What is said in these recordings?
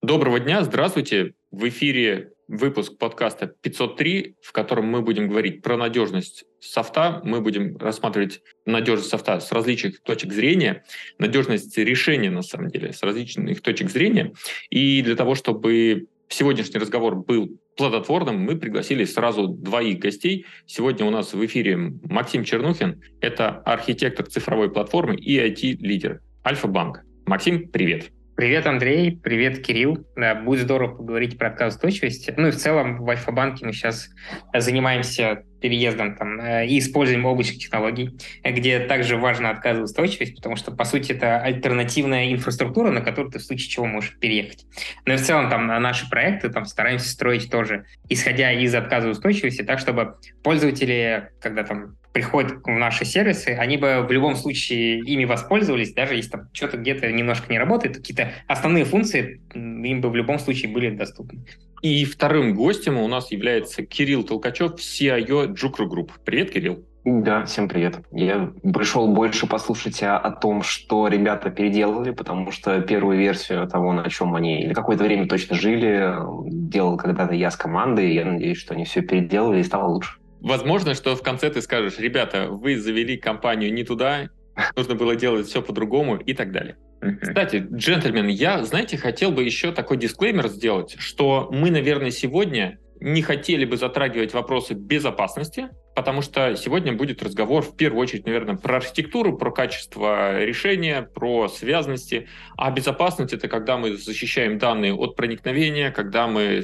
Доброго дня, здравствуйте. В эфире выпуск подкаста 503, в котором мы будем говорить про надежность софта. Мы будем рассматривать надежность софта с различных точек зрения, надежность решения, на самом деле, с различных точек зрения. И для того, чтобы сегодняшний разговор был плодотворным, мы пригласили сразу двоих гостей. Сегодня у нас в эфире Максим Чернухин, это архитектор цифровой платформы и IT-лидер Альфа-банк. Максим, привет. Привет, Андрей. Привет, Кирилл. Да, будет здорово поговорить про отказоустойчивость. Ну и в целом в Альфа-банке мы сейчас занимаемся переездом там, э, и использованием облачных технологий, где также важна отказоустойчивость, потому что, по сути, это альтернативная инфраструктура, на которую ты в случае чего можешь переехать. Но и в целом там наши проекты там стараемся строить тоже, исходя из отказоустойчивости, так, чтобы пользователи, когда там приходят в наши сервисы, они бы в любом случае ими воспользовались, даже если там что-то где-то немножко не работает, какие-то основные функции им бы в любом случае были доступны. И вторым гостем у нас является Кирилл Толкачев, CIO JUG Ru Group. Привет, Кирилл. Да, всем привет. Я пришел больше послушать о, о том, что ребята переделали, потому что первую версию того, на чем они или какое-то время точно жили, делал когда-то я с командой, и я надеюсь, что они все переделали и стало лучше. Возможно, что в конце ты скажешь, ребята, вы завели компанию не туда, нужно было делать все по-другому и так далее. Кстати, джентльмен, я, знаете, хотел бы еще такой дисклеймер сделать, что мы, наверное, сегодня не хотели бы затрагивать вопросы безопасности, потому что сегодня будет разговор в первую очередь, наверное, про архитектуру, про качество решения, про связности. А безопасность — это когда мы защищаем данные от проникновения, когда мы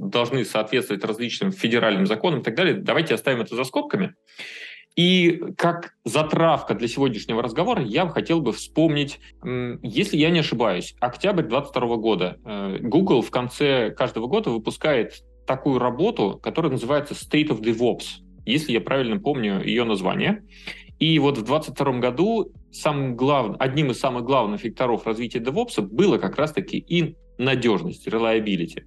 должны соответствовать различным федеральным законам и так далее. Давайте оставим это за скобками. И как затравка для сегодняшнего разговора я хотел бы вспомнить, если я не ошибаюсь, октябрь 2022 года э, Google в конце каждого года выпускает такую работу, которая называется State of DevOps, если я правильно помню ее название. И вот в 2022 году самым глав... одним из самых главных векторов развития DevOps было как раз-таки и надежность, reliability.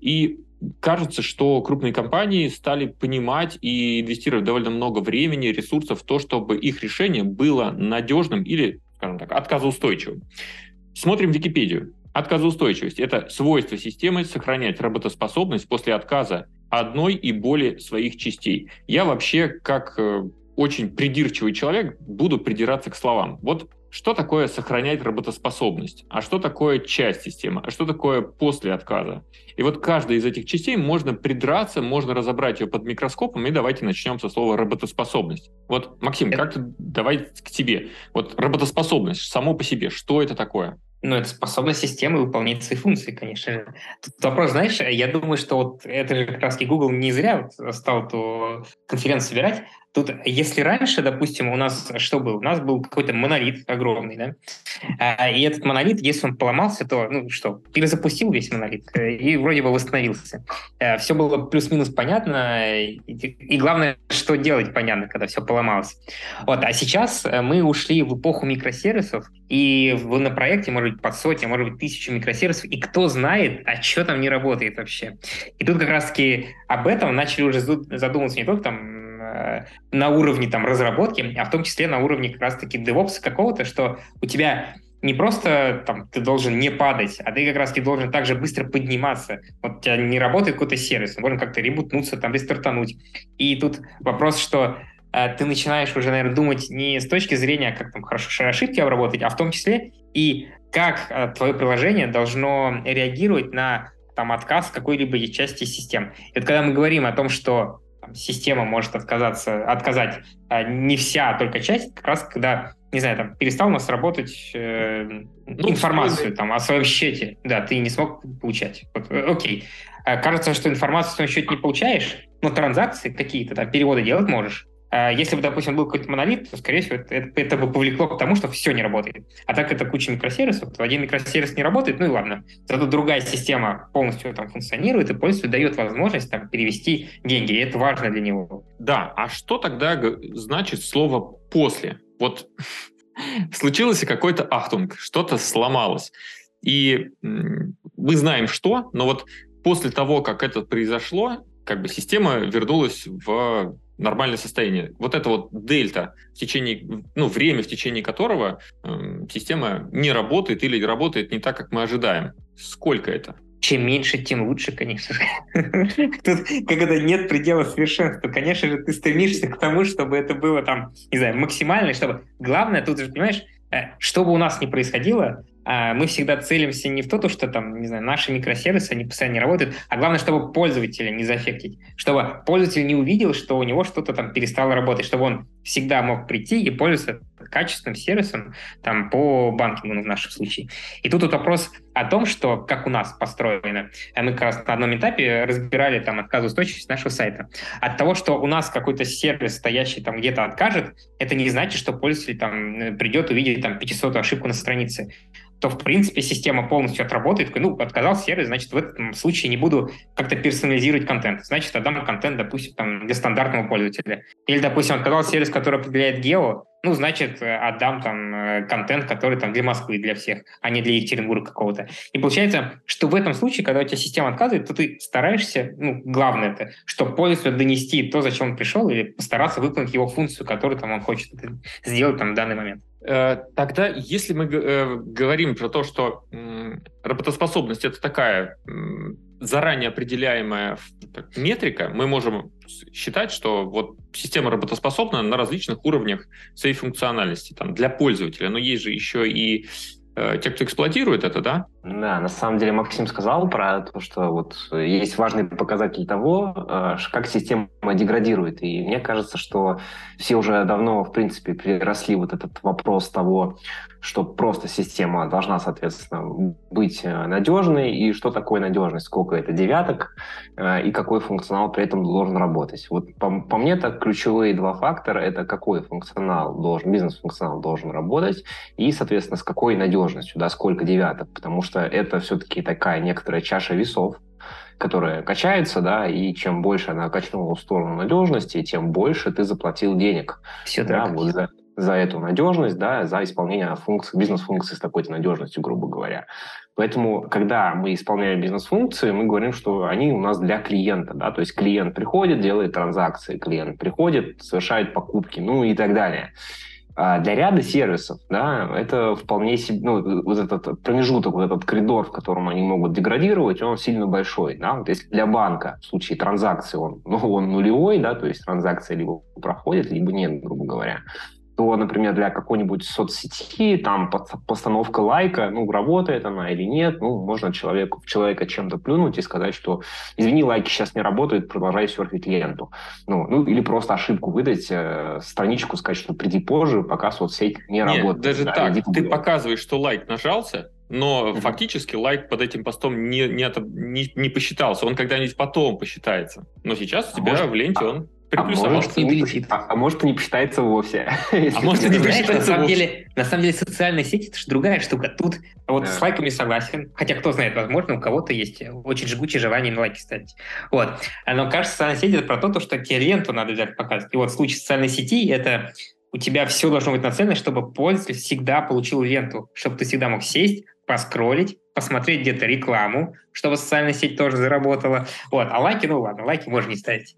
И кажется, что крупные компании стали понимать и инвестировать довольно много времени, ресурсов в то, чтобы их решение было надежным или, скажем так, отказоустойчивым. Смотрим Википедию. Отказоустойчивость – это свойство системы сохранять работоспособность после отказа одной и более своих частей. Я вообще, как э, очень придирчивый человек, буду придираться к словам. Вот что такое сохранять работоспособность, а что такое часть системы, а что такое после отказа. И вот каждой из этих частей можно придраться, можно разобрать ее под микроскопом, и давайте начнем со слова работоспособность. Вот, Максим, как ты, давай к тебе. Вот работоспособность само по себе, что это такое? Ну, это способность системы выполнять свои функции, конечно же. Тут вопрос, знаешь, я думаю, что вот это же как раз Google не зря стал эту конференцию собирать, Тут, если раньше, допустим, у нас что был? У нас был какой-то монолит огромный, да? А, и этот монолит, если он поломался, то, ну что, перезапустил весь монолит э, и вроде бы восстановился. Э, все было плюс-минус понятно, и, главное, что делать понятно, когда все поломалось. Вот, а сейчас э, мы ушли в эпоху микросервисов, и на проекте может быть под сотни, может быть тысячу микросервисов, и кто знает, а что там не работает вообще. И тут как раз-таки об этом начали уже задумываться не только там на уровне там разработки, а в том числе на уровне как раз-таки DevOps какого-то, что у тебя не просто там ты должен не падать, а ты как раз таки должен также быстро подниматься. Вот у тебя не работает какой-то сервис, он как-то ребутнуться, там рестартануть. И тут вопрос, что э, ты начинаешь уже, наверное, думать не с точки зрения, как там хорошо ошибки обработать, а в том числе и как э, твое приложение должно реагировать на там отказ какой-либо части систем. И вот когда мы говорим о том, что там, система может отказаться, отказать а, не вся, а только часть, как раз когда, не знаю, там, перестал у нас работать э, ну, информацию там, о своем счете, да, ты не смог получать. Вот, э, окей. А, кажется, что информацию о своем счете не получаешь, но транзакции какие-то, там, переводы делать можешь. А если бы, допустим, был какой-то монолит, то, скорее всего, это, это, бы повлекло к тому, что все не работает. А так это куча микросервисов, то один микросервис не работает, ну и ладно. Зато другая система полностью там функционирует и пользователю дает возможность там перевести деньги, и это важно для него. Да, а что тогда значит слово «после»? Вот случилось какой-то ахтунг, что-то сломалось. И мы знаем что, но вот после того, как это произошло, как бы система вернулась в нормальное состояние. Вот это вот дельта, в течение, ну, время, в течение которого э, система не работает или работает не так, как мы ожидаем. Сколько это? чем меньше, тем лучше, конечно же. Тут, когда нет предела совершенства, конечно же, ты стремишься к тому, чтобы это было там, не знаю, максимально, чтобы... Главное, тут же, понимаешь, э, что бы у нас ни происходило, мы всегда целимся не в то, что там, не знаю, наши микросервисы, они постоянно не работают, а главное, чтобы пользователя не зафектить, чтобы пользователь не увидел, что у него что-то там перестало работать, чтобы он всегда мог прийти и пользоваться качественным сервисом там, по банкингу в нашем случае. И тут вот вопрос о том, что как у нас построено. Мы как раз на одном этапе разбирали там отказоустойчивость нашего сайта. От того, что у нас какой-то сервис, стоящий там где-то откажет, это не значит, что пользователь там придет увидеть там 500 ошибку на странице то, в принципе, система полностью отработает. Ну, отказал сервис, значит, в этом случае не буду как-то персонализировать контент. Значит, отдам контент, допустим, там, для стандартного пользователя. Или, допустим, отказал сервис, который определяет гео, ну, значит, отдам там э, контент, который там для Москвы, для всех, а не для Екатеринбурга какого-то. И получается, что в этом случае, когда у тебя система отказывает, то ты стараешься, ну, главное это, чтобы пользователю донести то, зачем он пришел, или постараться выполнить его функцию, которую там он хочет сделать там в данный момент. Э, тогда, если мы э, говорим про то, что работоспособность это такая заранее определяемая метрика, мы можем считать, что вот система работоспособна на различных уровнях своей функциональности там, для пользователя. Но есть же еще и Э, те, кто эксплуатирует это, да? Да, на самом деле Максим сказал про то, что вот есть важный показатель того, э, как система деградирует. И мне кажется, что все уже давно, в принципе, переросли вот этот вопрос того, что просто система должна, соответственно, быть э, надежной, и что такое надежность, сколько это девяток, и какой функционал при этом должен работать. Вот по, по мне так ключевые два фактора — это какой функционал должен, бизнес-функционал должен работать, и, соответственно, с какой надежностью, да, сколько девяток, потому что это все-таки такая некоторая чаша весов, которая качается, да, и чем больше она качнула в сторону надежности, тем больше ты заплатил денег. Все да, так. Вот за, за эту надежность, да, за исполнение функций, бизнес-функций с такой-то надежностью, грубо говоря. Поэтому, когда мы исполняем бизнес-функции, мы говорим, что они у нас для клиента, да, то есть клиент приходит, делает транзакции, клиент приходит, совершает покупки, ну и так далее. А для ряда сервисов, да, это вполне себе, ну, вот этот промежуток, вот этот коридор, в котором они могут деградировать, он сильно большой, да, вот если для банка в случае транзакции он, ну, он нулевой, да, то есть транзакция либо проходит, либо нет, грубо говоря, то, например, для какой-нибудь соцсети, там постановка лайка, ну, работает она или нет, ну, можно человеку, человека чем-то плюнуть и сказать, что, извини, лайки сейчас не работают, продолжай серфить ленту. Ну, ну или просто ошибку выдать, э, страничку сказать, что приди позже, пока соцсеть не нет, работает. даже да, так, ты показываешь, что лайк нажался, но mm-hmm. фактически лайк под этим постом не, не, не, не посчитался. Он когда-нибудь потом посчитается. Но сейчас у тебя а в ленте он а может, не, а, а может, не посчитается вовсе. А может, не посчитается на самом деле, на самом деле, социальные сети это же другая штука. Тут вот с лайками согласен. Хотя, кто знает, возможно, у кого-то есть очень жгучее желание на лайки ставить. Вот. Но кажется, социальная сеть это про то, что тебе ленту надо взять показывать. И вот в случае социальной сети это у тебя все должно быть нацелено, чтобы пользователь всегда получил ленту, чтобы ты всегда мог сесть, поскролить, посмотреть где-то рекламу, чтобы социальная сеть тоже заработала. Вот. А лайки, ну ладно, лайки можно не ставить.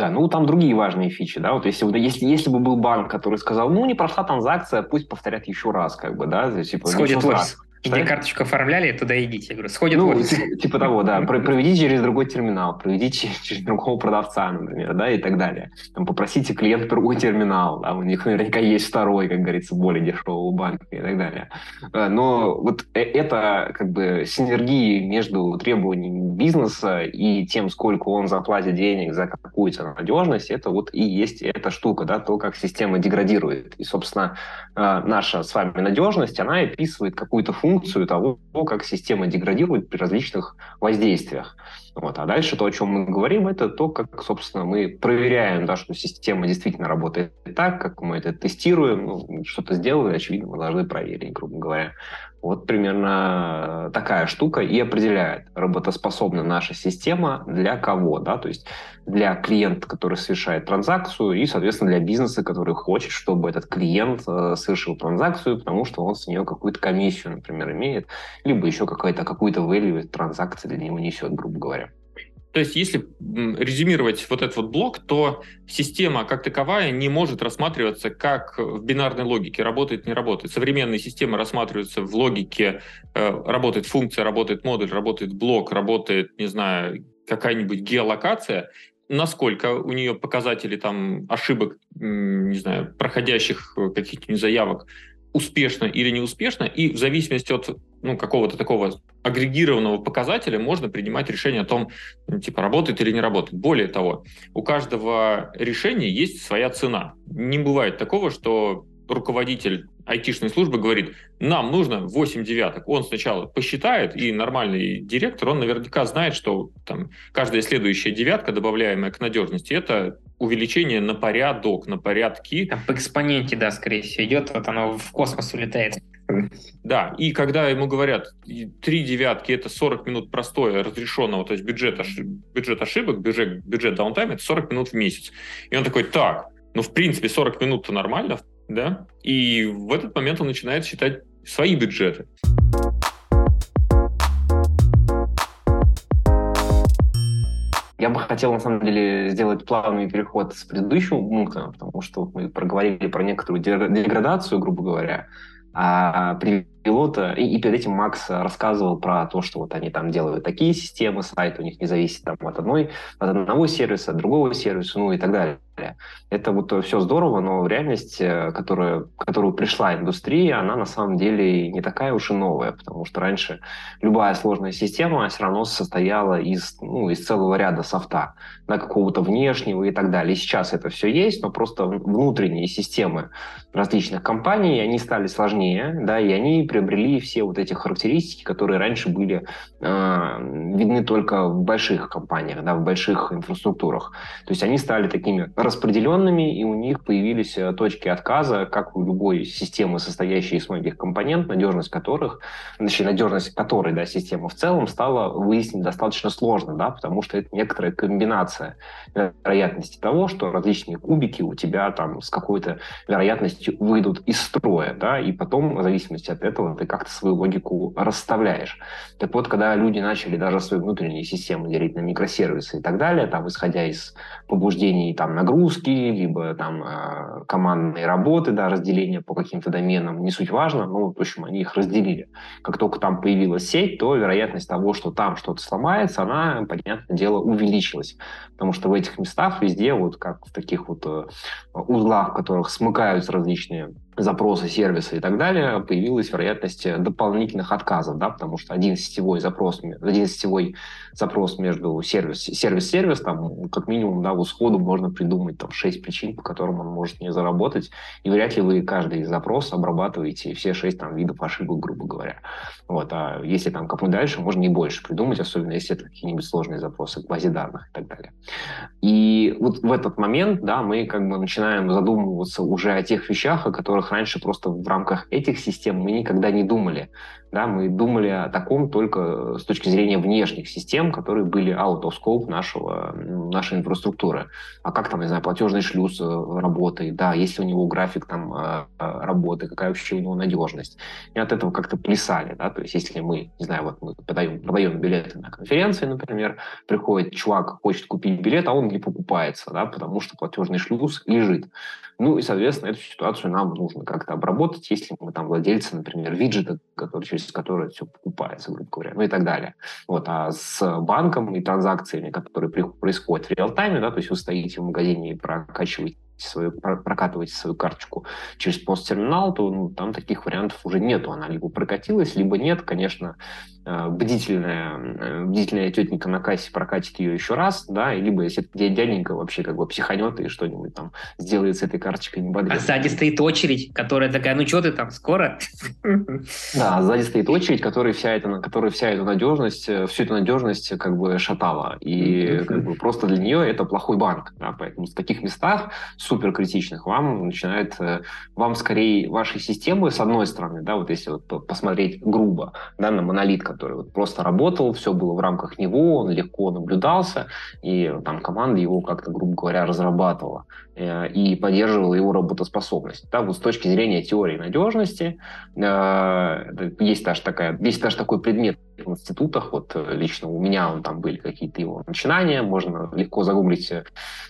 Да, ну там другие важные фичи, да, вот если, если, если бы был банк, который сказал, ну, не прошла транзакция, пусть повторят еще раз, как бы, да, типа, Сходит в офис. Где карточку оформляли, туда идите. Я говорю, сходит ну, в офис. Типа, типа того, да. Проведите через другой терминал, проведите через другого продавца, например, да, и так далее. Там, попросите клиента другой терминал, да, у них наверняка есть второй, как говорится, более дешевого банка и так далее. Э, но вот э, это как бы синергии между требованиями бизнеса и тем, сколько он заплатит денег за какую-то надежность, это вот и есть эта штука, да, то, как система деградирует. И, собственно, э, наша с вами надежность, она описывает какую-то функцию, функцию того, как система деградирует при различных воздействиях. Вот. А дальше то, о чем мы говорим, это то, как, собственно, мы проверяем, да, что система действительно работает так, как мы это тестируем, ну, что-то сделали, очевидно, мы должны проверить, грубо говоря. Вот примерно такая штука и определяет, работоспособна наша система для кого, да, то есть для клиента, который совершает транзакцию, и, соответственно, для бизнеса, который хочет, чтобы этот клиент э, совершил транзакцию, потому что он с нее какую-то комиссию, например, имеет, либо еще какая-то какую-то value транзакции для него несет, грубо говоря. То есть, если резюмировать вот этот вот блок, то система как таковая не может рассматриваться как в бинарной логике, работает, не работает. Современные системы рассматриваются в логике, э, работает функция, работает модуль, работает блок, работает, не знаю, какая-нибудь геолокация, насколько у нее показатели там ошибок, не знаю, проходящих э, каких-нибудь заявок успешно или неуспешно, и в зависимости от ну, какого-то такого агрегированного показателя можно принимать решение о том, ну, типа, работает или не работает. Более того, у каждого решения есть своя цена. Не бывает такого, что руководитель айтишной службы говорит, нам нужно 8 девяток. Он сначала посчитает, и нормальный директор, он наверняка знает, что там, каждая следующая девятка, добавляемая к надежности, это увеличение на порядок, на порядки. Там по экспоненте, да, скорее всего, идет, вот оно в космос улетает. Да, и когда ему говорят, три девятки – это 40 минут простое, разрешенного, то есть бюджет, ошиб, бюджет ошибок, бюджет, бюджет даунтайм – это 40 минут в месяц. И он такой, так, ну, в принципе, 40 минут-то нормально, да? И в этот момент он начинает считать свои бюджеты. Я бы хотел, на самом деле, сделать плавный переход с предыдущего пункта, потому что мы проговорили про некоторую деградацию, грубо говоря, а привело-то... И, и перед этим Макс рассказывал про то, что вот они там делают такие системы, сайт у них не зависит там, от, одной, от одного сервиса, от другого сервиса, ну и так далее. Это вот все здорово, но реальность, э, которая, которую пришла индустрия, она на самом деле не такая уж и новая, потому что раньше любая сложная система все равно состояла из, ну, из целого ряда софта, да, какого-то внешнего и так далее. И сейчас это все есть, но просто внутренние системы различных компаний, они стали сложнее, да, и они приобрели все вот эти характеристики, которые раньше были э, видны только в больших компаниях, да, в больших инфраструктурах. То есть они стали такими распределенными, и у них появились э, точки отказа, как у любой системы, состоящей из многих компонент, надежность которых, точнее, надежность которой, да, система в целом стала выяснить достаточно сложно, да, потому что это некоторая комбинация вероятности того, что различные кубики у тебя там с какой-то вероятностью выйдут из строя, да, и потом, в зависимости от этого, ты как-то свою логику расставляешь. Так вот, когда люди начали даже свои внутренние системы делить на микросервисы и так далее, там, исходя из побуждений там, нагрузки, либо там э, командной работы, да, разделения по каким-то доменам, не суть важно, но, в общем, они их разделили. Как только там появилась сеть, то вероятность того, что там что-то сломается, она, понятное дело, увеличилась. Потому что в этих местах везде, вот как в таких вот э, узлах, в которых смыкаются различные запросы, сервисы и так далее, появилась вероятность дополнительных отказов, да, потому что один сетевой запрос, один сетевой запрос между сервис, сервис-сервис, там, как минимум, да, в сходу можно придумать там шесть причин, по которым он может не заработать, и вряд ли вы каждый запрос обрабатываете все шесть там видов ошибок, грубо говоря. Вот, а если там копнуть дальше, можно и больше придумать, особенно если это какие-нибудь сложные запросы к базе данных и так далее. И вот в этот момент, да, мы как бы начинаем задумываться уже о тех вещах, о которых раньше просто в рамках этих систем мы никогда не думали. Да, мы думали о таком только с точки зрения внешних систем, которые были out of scope нашего, нашей инфраструктуры. А как там, не знаю, платежный шлюз э, работает, да, есть ли у него график там э, э, работы, какая вообще у него надежность. И от этого как-то плясали, да, то есть если мы, не знаю, вот мы подаем, продаем билеты на конференции, например, приходит чувак, хочет купить билет, а он не покупается, да, потому что платежный шлюз лежит. Ну и, соответственно, эту ситуацию нам нужно как-то обработать, если мы там владельцы, например, виджета, который, через который все покупается, грубо говоря, ну и так далее. Вот. А с банком и транзакциями, которые происходят в реал-тайме, да, то есть вы стоите в магазине и прокачиваете свою, прокатываете свою карточку через посттерминал, то ну, там таких вариантов уже нету. Она либо прокатилась, либо нет. Конечно, бдительная, э, бдительная тетенька на кассе прокатит ее еще раз, да, либо если дяденька вообще как бы психанет и что-нибудь там сделает с этой карточкой не бодрее. А сзади стоит очередь, которая такая, ну что ты там, скоро? Да, сзади стоит очередь, которая вся эта, которая вся эта надежность, э, всю эту надежность как бы шатала. И как бы просто для нее это плохой банк. Да, поэтому в таких местах суперкритичных, вам начинает, э, вам скорее вашей системы, с одной стороны, да, вот если вот посмотреть грубо, да, на монолит, который вот просто работал, все было в рамках него, он легко наблюдался, и там команда его как-то, грубо говоря, разрабатывала и поддерживала его работоспособность. Да, вот с точки зрения теории надежности э, есть даже такая, есть даже такой предмет институтах. Вот э, лично у меня он, там были какие-то его начинания. Можно легко загуглить э,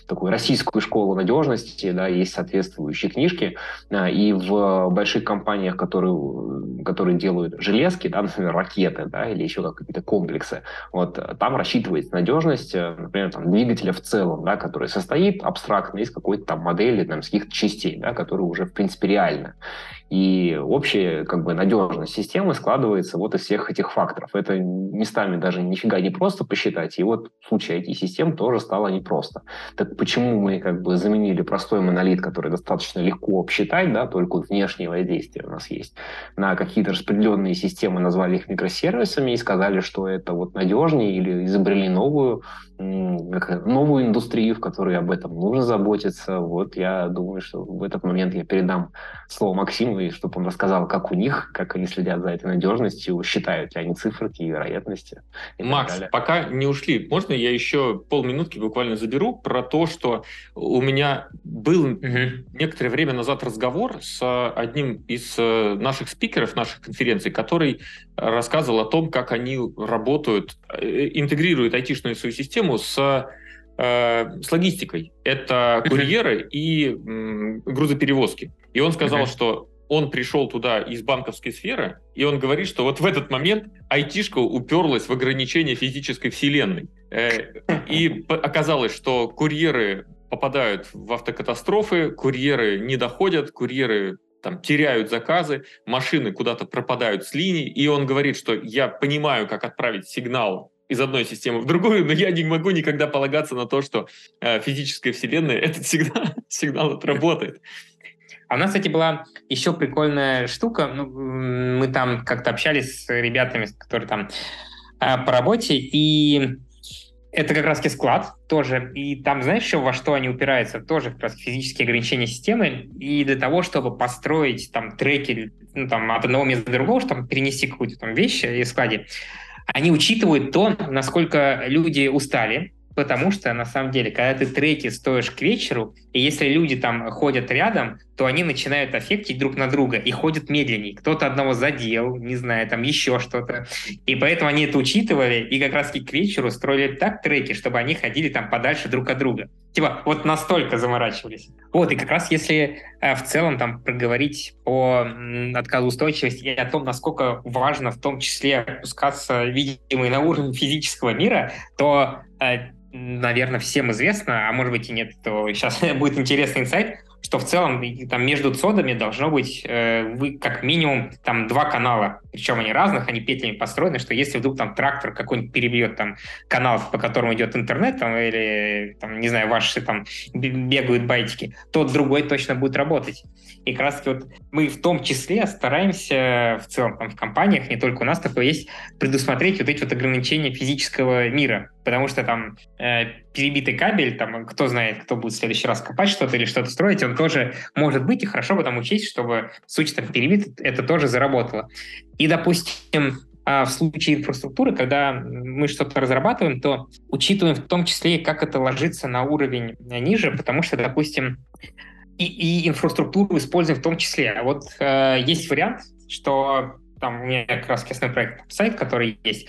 такую российскую школу надежности. Да, есть соответствующие книжки. И в больших компаниях, которые, которые делают железки, да, например, ракеты да, или еще какие-то комплексы, вот, там рассчитывается надежность, например, там, двигателя в целом, да, который состоит абстрактно из какой-то там модели, там, с каких-то частей, да, которые уже, в принципе, реальны. И общая как бы надежность системы складывается вот из всех этих факторов. Это местами даже нифига не просто посчитать. И вот в случае IT-систем тоже стало непросто. Так почему мы как бы заменили простой монолит, который достаточно легко обсчитать, да, только внешнее воздействие у нас есть, на какие-то распределенные системы, назвали их микросервисами и сказали, что это вот надежнее или изобрели новую, новую индустрию, в которой об этом нужно заботиться. Вот я думаю, что в этот момент я передам слово Максиму, и чтобы он рассказал, как у них, как они следят за этой надежностью, считают ли они циферки и вероятности. И Макс, пока не ушли, можно я еще полминутки буквально заберу про то, что у меня был угу. некоторое время назад разговор с одним из э, наших спикеров наших конференций, который рассказывал о том, как они работают, э, интегрируют айтишную свою систему с э, с логистикой. Это курьеры и грузоперевозки. И он сказал, что он пришел туда из банковской сферы, и он говорит, что вот в этот момент айтишка уперлась в ограничение физической вселенной. Э, и оказалось, что курьеры попадают в автокатастрофы, курьеры не доходят, курьеры там теряют заказы, машины куда-то пропадают с линий, и он говорит, что я понимаю, как отправить сигнал из одной системы в другую, но я не могу никогда полагаться на то, что э, физическая вселенная этот сигнал, сигнал отработает. А у нас, кстати, была еще прикольная штука. Ну, мы там как-то общались с ребятами, которые там а, по работе, и это как раз склад тоже. И там, знаешь, еще во что они упираются? Тоже как раз физические ограничения системы. И для того, чтобы построить там треки ну, там, от одного места до другого, чтобы перенести какую-то там вещь из складе, они учитывают то, насколько люди устали, Потому что, на самом деле, когда ты треки стоишь к вечеру, и если люди там ходят рядом, то они начинают аффектить друг на друга и ходят медленнее. Кто-то одного задел, не знаю, там еще что-то. И поэтому они это учитывали, и как раз к вечеру строили так треки, чтобы они ходили там подальше друг от друга. Типа вот настолько заморачивались. Вот, и как раз если э, в целом там проговорить по отказоустойчивости и о том, насколько важно в том числе опускаться, видимо, и на уровень физического мира, то э, наверное, всем известно, а может быть и нет, то сейчас будет интересный инсайт, что в целом там между цодами должно быть э, вы, как минимум там два канала, причем они разных, они петлями построены, что если вдруг там трактор какой-нибудь перебьет там канал, по которому идет интернет, там, или там, не знаю, ваши там бегают байтики, то другой точно будет работать. И как раз вот мы в том числе стараемся в целом там в компаниях, не только у нас такое есть, предусмотреть вот эти вот ограничения физического мира, потому что там э, перебитый кабель, там кто знает, кто будет в следующий раз копать что-то или что-то строить, он тоже может быть, и хорошо бы там учесть, чтобы в случае там перебит это тоже заработало. И, допустим, а в случае инфраструктуры, когда мы что-то разрабатываем, то учитываем в том числе, как это ложится на уровень ниже, потому что, допустим, и, и инфраструктуру используем в том числе. А вот э, есть вариант, что там у меня как раз основной проект сайт, который есть.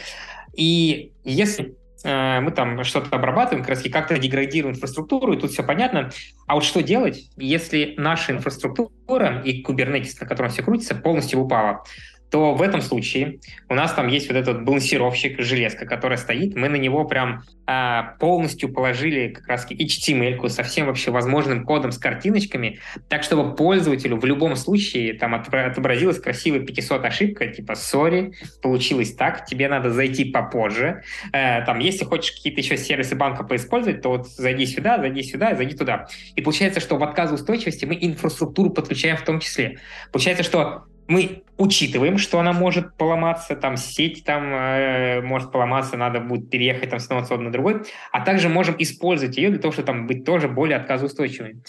И если э, мы там что-то обрабатываем, как раз и как-то деградируем инфраструктуру, и тут все понятно. А вот что делать, если наша инфраструктура и Kubernetes, на котором все крутится, полностью упала? То в этом случае у нас там есть вот этот балансировщик, железка, которая стоит, мы на него прям а, полностью положили как раз HTML со всем вообще возможным кодом, с картиночками, так, чтобы пользователю в любом случае там отобразилась красивая 500 ошибка, типа sorry, получилось так, тебе надо зайти попозже. Э, там, если хочешь какие-то еще сервисы банка поиспользовать, то вот зайди сюда, зайди сюда, зайди туда. И получается, что в отказоустойчивости мы инфраструктуру подключаем в том числе. Получается, что мы учитываем, что она может поломаться, там сеть там э, может поломаться, надо будет переехать там с одного цода на другой, а также можем использовать ее для того, чтобы там быть тоже более отказоустойчивыми.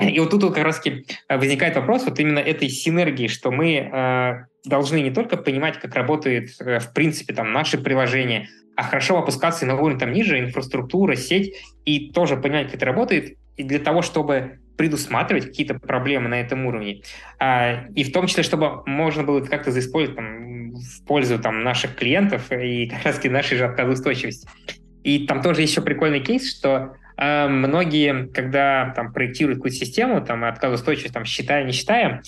И вот тут вот как раз возникает вопрос вот именно этой синергии, что мы э, должны не только понимать, как работает э, в принципе там наши приложения, а хорошо опускаться на уровень там ниже, инфраструктура, сеть, и тоже понимать, как это работает, и для того, чтобы предусматривать какие-то проблемы на этом уровне. А, и в том числе, чтобы можно было как-то заиспользовать там, в пользу там, наших клиентов и как раз нашей же отказоустойчивости. И там тоже еще прикольный кейс, что э, многие, когда там проектируют какую-то систему, там отказоустойчивость, там считая, не считая,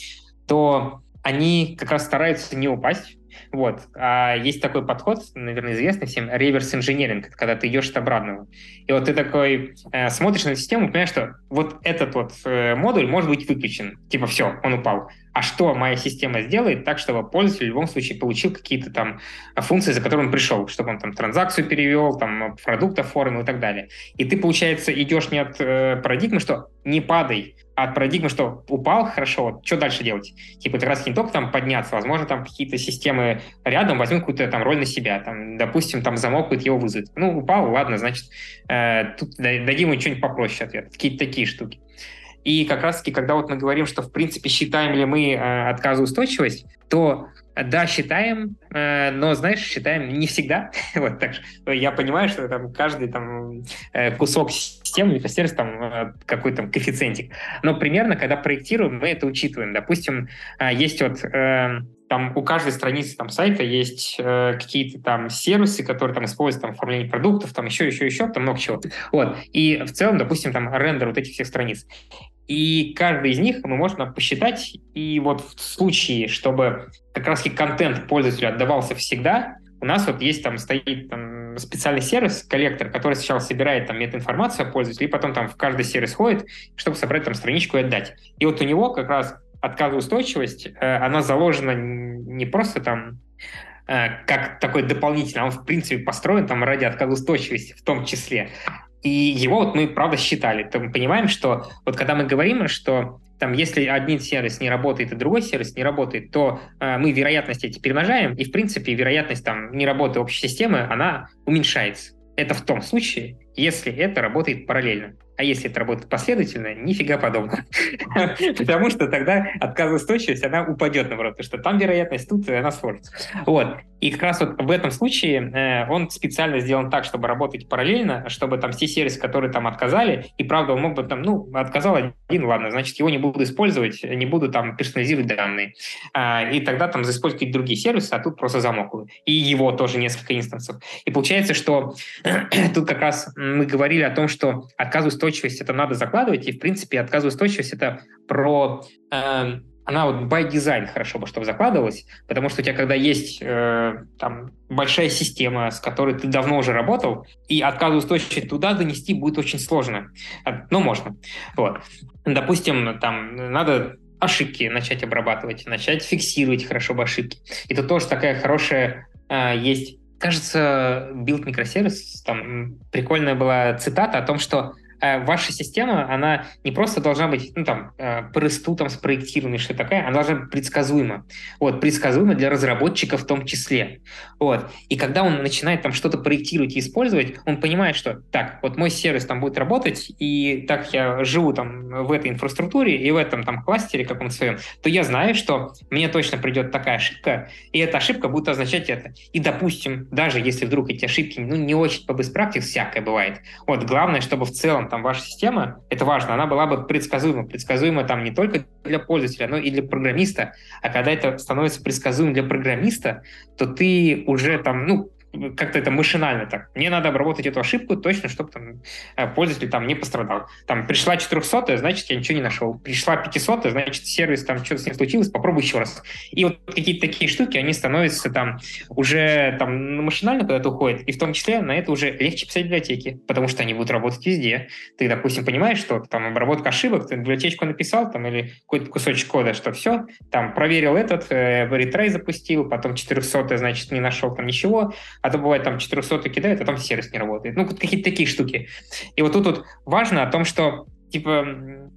то они как раз стараются не упасть, вот. А есть такой подход, наверное, известный всем, реверс-инженеринг, когда ты идешь от обратного. И вот ты такой э, смотришь на систему, понимаешь, что вот этот вот э, модуль может быть выключен. Типа все, он упал. А что моя система сделает так, чтобы пользователь в любом случае получил какие-то там функции, за которыми он пришел, чтобы он там транзакцию перевел, там продукт оформил и так далее. И ты, получается, идешь не от э, парадигмы, что не падай, от парадигмы, что упал, хорошо, вот, что дальше делать? Типа, как раз не только там подняться, возможно, там какие-то системы рядом возьмут какую-то там роль на себя, там, допустим, там замок будет его вызвать. Ну, упал, ладно, значит, э, тут дадим ему что-нибудь попроще ответ. Какие-то такие штуки. И как раз-таки, когда вот мы говорим, что, в принципе, считаем ли мы э, отказоустойчивость, то да, считаем, э, но, знаешь, считаем не всегда. вот так. Я понимаю, что там каждый там э, кусок системы, микросервис, там э, какой то коэффициентик. Но примерно, когда проектируем, мы это учитываем. Допустим, есть вот там у каждой страницы там сайта есть э, какие-то там сервисы, которые там используют там оформление продуктов, там еще, еще, еще, там много чего. Вот. И в целом, допустим, там рендер вот этих всех страниц. И каждый из них мы можем посчитать, и вот в случае, чтобы как раз контент пользователю отдавался всегда, у нас вот есть там стоит там, специальный сервис, коллектор, который сначала собирает там метаинформацию о пользователе, и потом там в каждый сервис ходит, чтобы собрать там страничку и отдать. И вот у него как раз отказоустойчивость, э, она заложена не просто там э, как такой дополнительный, а он в принципе построен там ради отказоустойчивости в том числе. И его вот мы, правда, считали. Мы понимаем, что вот когда мы говорим, что там, если один сервис не работает и другой сервис не работает, то э, мы вероятности эти перемножаем, и, в принципе, вероятность там не работы общей системы, она уменьшается. Это в том случае, если это работает параллельно. А если это работает последовательно, нифига подобного. Потому что тогда отказоустойчивость, она упадет, наоборот, потому что там вероятность, тут она сложится. Вот. И как раз вот в этом случае э, он специально сделан так, чтобы работать параллельно, чтобы там все сервисы, которые там отказали, и правда он мог бы там, ну, отказал один, ладно, значит, его не буду использовать, не буду там персонализировать данные. А, и тогда там использовать какие-то другие сервисы, а тут просто замок. И его тоже несколько инстансов. И получается, что тут как раз мы говорили о том, что отказоустойчивость это надо закладывать, и в принципе отказоустойчивость это про э, она вот by design хорошо бы, чтобы закладывалась, потому что у тебя, когда есть э, там большая система, с которой ты давно уже работал, и отказоустойчивость туда донести будет очень сложно. Ну, можно. Вот. Допустим, там надо ошибки начать обрабатывать, начать фиксировать хорошо бы ошибки. Это тоже такая хорошая э, есть кажется, Build Microservice, там прикольная была цитата о том, что э, ваша система, она не просто должна быть, ну, там, э, по там спроектирована, что такая, она должна быть предсказуема. Вот, предсказуема для разработчиков в том числе. Вот. И когда он начинает там что-то проектировать и использовать, он понимает, что так, вот мой сервис там будет работать, и так я живу там в этой инфраструктуре и в этом там кластере каком-то своем, то я знаю, что мне точно придет такая ошибка, и эта ошибка будет означать это. И, допустим, даже если вдруг эти ошибки, ну, не очень по practice, всякое бывает. Вот, главное, чтобы в целом там ваша система, это важно, она была бы предсказуема. Предсказуема там не только для пользователя, но и для программиста. А когда это становится предсказуемым для программиста, то ты уже там, ну, как-то это машинально так. Мне надо обработать эту ошибку точно, чтобы там, э, пользователь там не пострадал. Там пришла 400 значит, я ничего не нашел. Пришла 500 значит, сервис там что-то с ним случилось, попробуй еще раз. И вот какие-то такие штуки, они становятся там уже там машинально куда-то уходят. И в том числе на это уже легче писать библиотеки, потому что они будут работать везде. Ты, допустим, понимаешь, что там обработка ошибок, ты библиотечку написал там или какой-то кусочек кода, что все, там проверил этот, э, ретрей запустил, потом 400 значит, не нашел там ничего, а то бывает там 400 кидает, а там сервис не работает. Ну, какие-то такие штуки. И вот тут вот важно о том, что типа,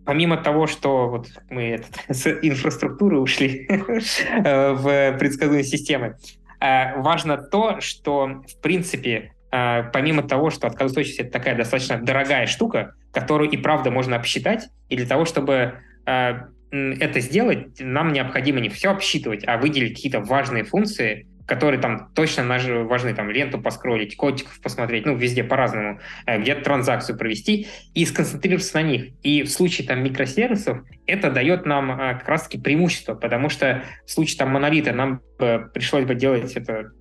помимо того, что вот мы этот, с инфраструктуры ушли э, в предсказуемые системы, э, важно то, что, в принципе, э, помимо того, что отказоустойчивость — это такая достаточно дорогая штука, которую и правда можно обсчитать, и для того, чтобы это сделать, нам необходимо не все обсчитывать, а выделить какие-то важные функции, которые там точно важны, там ленту поскролить, котиков посмотреть, ну, везде по-разному, э, где-то транзакцию провести и сконцентрироваться на них. И в случае там микросервисов это дает нам э, как раз-таки преимущество, потому что в случае там монолита нам пришлось бы делать это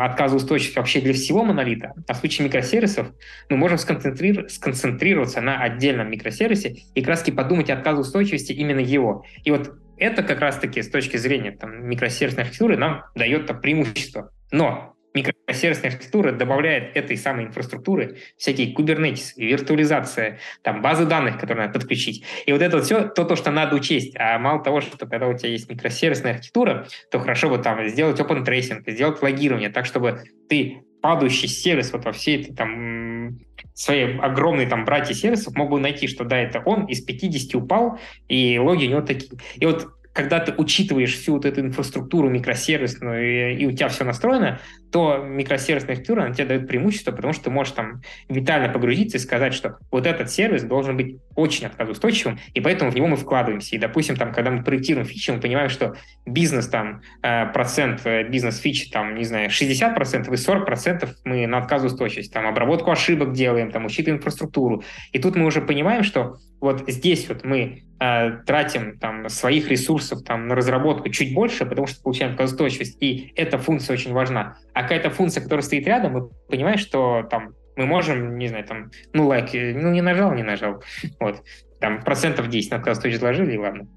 отказоустойчивость вообще для всего монолита, а в случае микросервисов мы можем сконцентрир- сконцентрироваться на отдельном микросервисе и как раз-таки подумать о отказоустойчивости именно его. И вот это как раз-таки с точки зрения там, микросервисной архитектуры нам дает там, преимущество. Но микросервисная архитектура добавляет этой самой инфраструктуры всякие кубернетис, виртуализация, там, базы данных, которые надо подключить. И вот это вот все то, то, что надо учесть. А мало того, что когда у тебя есть микросервисная архитектура, то хорошо бы там сделать open tracing, сделать логирование так, чтобы ты падающий сервис вот во всей этой там своей огромной там братья сервисов мог бы найти, что да, это он из 50 упал, и логи у него такие. И вот когда ты учитываешь всю вот эту инфраструктуру микросервисную, и, и у тебя все настроено, то микросервисная архитектура, она тебе дает преимущество, потому что ты можешь там витально погрузиться и сказать, что вот этот сервис должен быть очень отказоустойчивым, и поэтому в него мы вкладываемся. И, допустим, там, когда мы проектируем фичи, мы понимаем, что бизнес там, э, процент э, бизнес-фичи, там, не знаю, 60% и 40% мы на отказоустойчивость, там, обработку ошибок делаем, там, учитываем инфраструктуру. И тут мы уже понимаем, что вот здесь вот мы э, тратим там своих ресурсов там на разработку чуть больше, потому что получаем отказоустойчивость, и эта функция очень важна. А какая-то функция, которая стоит рядом, мы понимаем, что там мы можем, не знаю, там, ну, лайк, ну, не нажал, не нажал. Вот. Там процентов 10 на отказоустойчивость заложили, и ладно.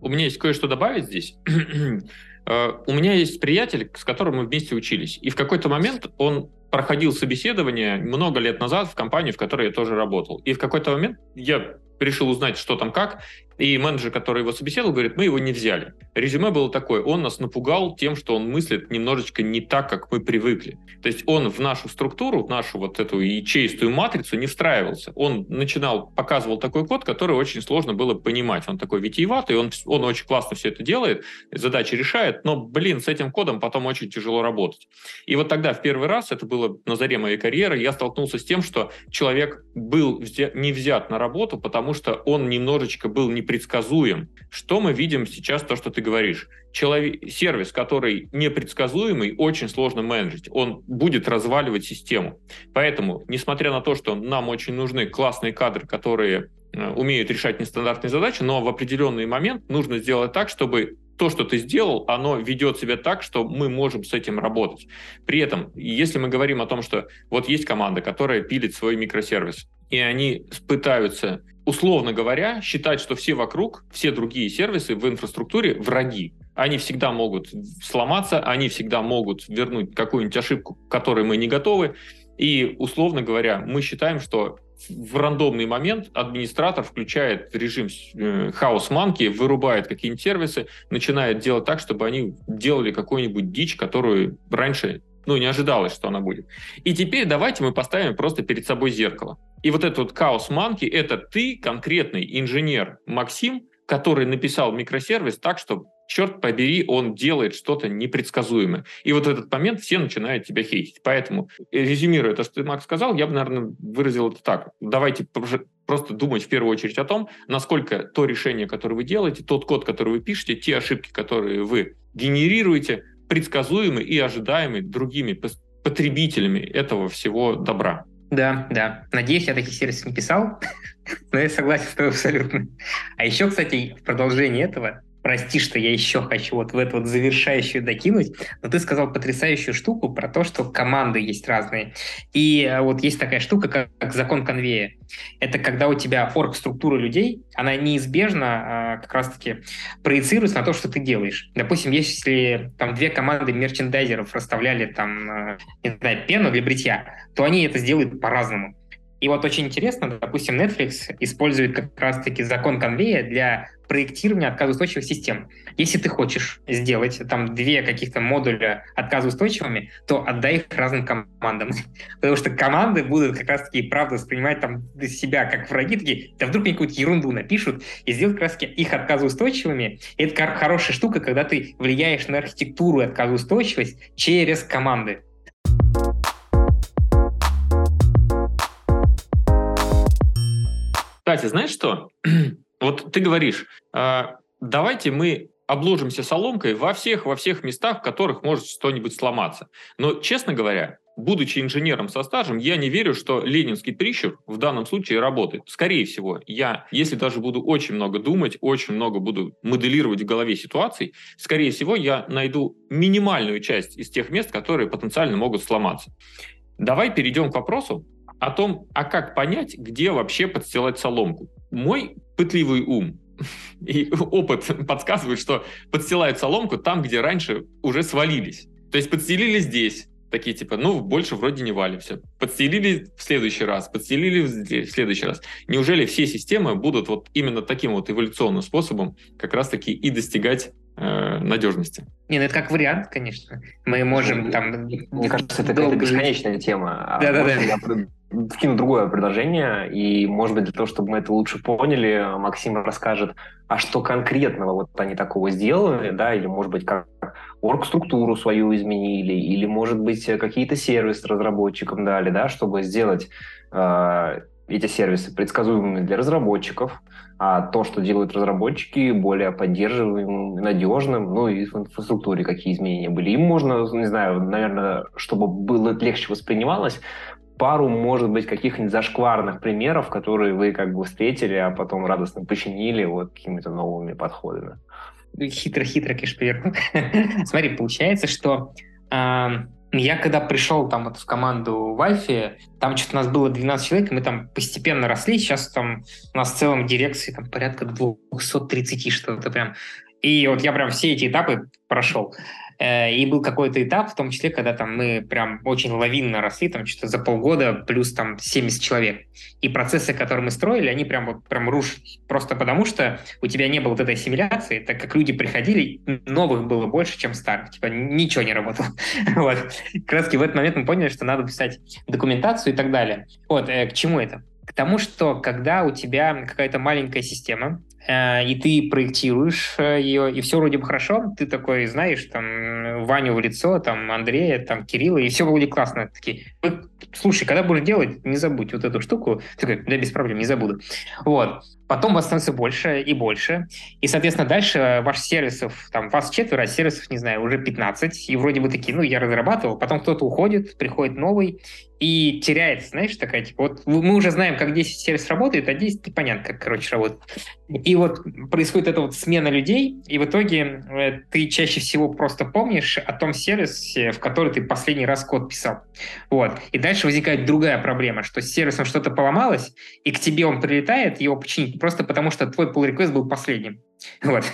У меня есть кое-что добавить здесь. Э, у меня есть приятель, с которым мы вместе учились. И в какой-то момент он проходил собеседование много лет назад в компании, в которой я тоже работал. И в какой-то момент я решил узнать, что там как, и менеджер, который его собеседовал, говорит, мы его не взяли. Резюме было такое, он нас напугал тем, что он мыслит немножечко не так, как мы привыкли. То есть он в нашу структуру, в нашу вот эту ячеистую матрицу не встраивался. Он начинал, показывал такой код, который очень сложно было понимать. Он такой витиеватый, он, он очень классно все это делает, задачи решает, но, блин, с этим кодом потом очень тяжело работать. И вот тогда в первый раз, это было на заре моей карьеры, я столкнулся с тем, что человек был не взят на работу, потому что он немножечко был не непредсказуем. Что мы видим сейчас, то, что ты говоришь? Человек, сервис, который непредсказуемый, очень сложно менеджить. Он будет разваливать систему. Поэтому, несмотря на то, что нам очень нужны классные кадры, которые умеют решать нестандартные задачи, но в определенный момент нужно сделать так, чтобы то, что ты сделал, оно ведет себя так, что мы можем с этим работать. При этом, если мы говорим о том, что вот есть команда, которая пилит свой микросервис, и они пытаются условно говоря, считать, что все вокруг, все другие сервисы в инфраструктуре враги. Они всегда могут сломаться, они всегда могут вернуть какую-нибудь ошибку, к которой мы не готовы. И, условно говоря, мы считаем, что в рандомный момент администратор включает режим э, хаос манки, вырубает какие-нибудь сервисы, начинает делать так, чтобы они делали какую-нибудь дичь, которую раньше ну, не ожидалось, что она будет. И теперь давайте мы поставим просто перед собой зеркало. И вот этот вот Chaos Monkey — это ты, конкретный инженер Максим, который написал микросервис так, что, черт побери, он делает что-то непредсказуемое. И вот в этот момент все начинают тебя хейтить. Поэтому, резюмируя то, что Макс, сказал, я бы, наверное, выразил это так. Давайте просто думать в первую очередь о том, насколько то решение, которое вы делаете, тот код, который вы пишете, те ошибки, которые вы генерируете, предсказуемы и ожидаемы другими потребителями этого всего добра. Да, да. Надеюсь, я таких сервисов не писал, но я согласен с тобой абсолютно. А еще, кстати, в продолжении этого, прости, что я еще хочу вот в эту вот завершающую докинуть, но ты сказал потрясающую штуку про то, что команды есть разные. И э, вот есть такая штука, как, как закон конвея. Это когда у тебя орг-структура людей, она неизбежно а, как раз-таки проецируется на то, что ты делаешь. Допустим, если там две команды мерчендайзеров расставляли там, а, не знаю, пену для бритья, то они это сделают по-разному. И вот очень интересно, допустим, Netflix использует как раз-таки закон конвея для проектирования отказоустойчивых систем. Если ты хочешь сделать там две каких-то модуля отказоустойчивыми, то отдай их разным командам. Потому что команды будут как раз-таки правда воспринимать там себя как враги, такие, да вдруг мне какую-то ерунду напишут, и сделать как раз-таки их отказоустойчивыми. И это хорошая штука, когда ты влияешь на архитектуру и отказоустойчивость через команды. Кстати, знаешь что? вот ты говоришь, э, давайте мы обложимся соломкой во всех, во всех местах, в которых может что-нибудь сломаться. Но, честно говоря, будучи инженером со стажем, я не верю, что ленинский трищев в данном случае работает. Скорее всего, я, если даже буду очень много думать, очень много буду моделировать в голове ситуаций, скорее всего, я найду минимальную часть из тех мест, которые потенциально могут сломаться. Давай перейдем к вопросу о том, а как понять, где вообще подстилать соломку. Мой пытливый ум и опыт подсказывает, что подстилают соломку там, где раньше уже свалились. То есть подстелили здесь, такие типа, ну, больше вроде не валимся. Подстелили в следующий раз, подстелили в следующий раз. Неужели все системы будут вот именно таким вот эволюционным способом как раз-таки и достигать э, надежности? Не, ну это как вариант, конечно. Мы можем там... Мне кажется, это какая-то бесконечная тема. Да-да-да вкину другое предложение, и, может быть, для того, чтобы мы это лучше поняли, Максим расскажет, а что конкретного вот они такого сделали, да, или, может быть, как орг-структуру свою изменили, или, может быть, какие-то сервисы разработчикам дали, да, чтобы сделать э, эти сервисы предсказуемыми для разработчиков, а то, что делают разработчики, более поддерживаемым, надежным, ну и в инфраструктуре какие изменения были. Им можно, не знаю, наверное, чтобы было легче воспринималось, пару, может быть, каких-нибудь зашкварных примеров, которые вы как бы встретили, а потом радостно починили вот какими-то новыми подходами. Хитро-хитро кишпиверну. Смотри, получается, что я когда пришел там вот в команду в Альфе, там что-то нас было 12 человек, мы там постепенно росли, сейчас там у нас в целом дирекции там порядка 230 что-то прям. И вот я прям все эти этапы прошел. Э, и был какой-то этап, в том числе, когда там мы прям очень лавинно росли, там что-то за полгода плюс там 70 человек. И процессы, которые мы строили, они прям вот прям рушились. Просто потому что у тебя не было вот этой ассимиляции, так как люди приходили, новых было больше, чем старых. Типа ничего не работало. вот. Как раз в этот момент мы поняли, что надо писать документацию и так далее. Вот, э, к чему это? К тому, что когда у тебя какая-то маленькая система, и ты проектируешь э, ее, и все вроде бы хорошо, ты такой знаешь, там, Ваню в лицо, там, Андрея, там, Кирилла, и все вроде классно. Такие, слушай, когда будешь делать, не забудь вот эту штуку. Ты такой, да без проблем, не забуду. Вот. Потом вас становится больше и больше. И, соответственно, дальше ваших сервисов, там, вас четверо, а сервисов, не знаю, уже 15. И вроде бы такие, ну, я разрабатывал. Потом кто-то уходит, приходит новый, и теряется, знаешь, такая, типа, вот мы уже знаем, как 10 сервис работает, а 10 непонятно, как, короче, работает. И вот происходит эта вот смена людей, и в итоге э, ты чаще всего просто помнишь о том сервисе, в который ты последний раз код писал. Вот. И дальше возникает другая проблема, что с сервисом что-то поломалось, и к тебе он прилетает его починить просто потому, что твой pull request был последним. Вот.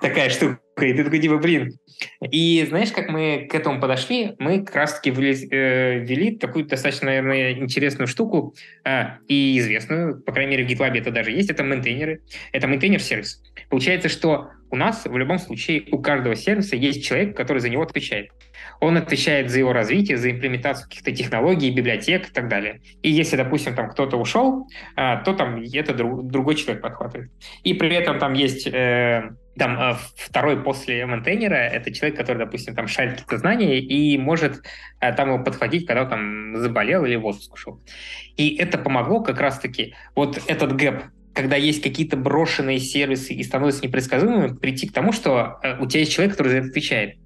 Такая штука. И ты такой, типа, блин. И знаешь, как мы к этому подошли? Мы как раз-таки э, ввели такую достаточно, наверное, интересную штуку э, и известную, по крайней мере, в GitLab это даже есть, это мейнтейнеры. Это мейнтейнер-сервис. Получается, что у нас в любом случае у каждого сервиса есть человек, который за него отвечает. Он отвечает за его развитие, за имплементацию каких-то технологий, библиотек и так далее. И если, допустим, там кто-то ушел, а, то там это друг, другой человек подхватывает. И при этом там есть э, там э, второй после мейнтейнера это человек, который, допустим, там шарит какие-то знания и может э, там его подходить, когда он там заболел или в отпуск ушел. И это помогло как раз-таки вот этот гэп когда есть какие-то брошенные сервисы и становятся непредсказуемыми, прийти к тому, что у тебя есть человек, который за это отвечает.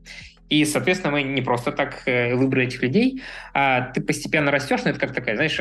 И, соответственно, мы не просто так э, выбрали этих людей, а ты постепенно растешь, но это как такая, знаешь,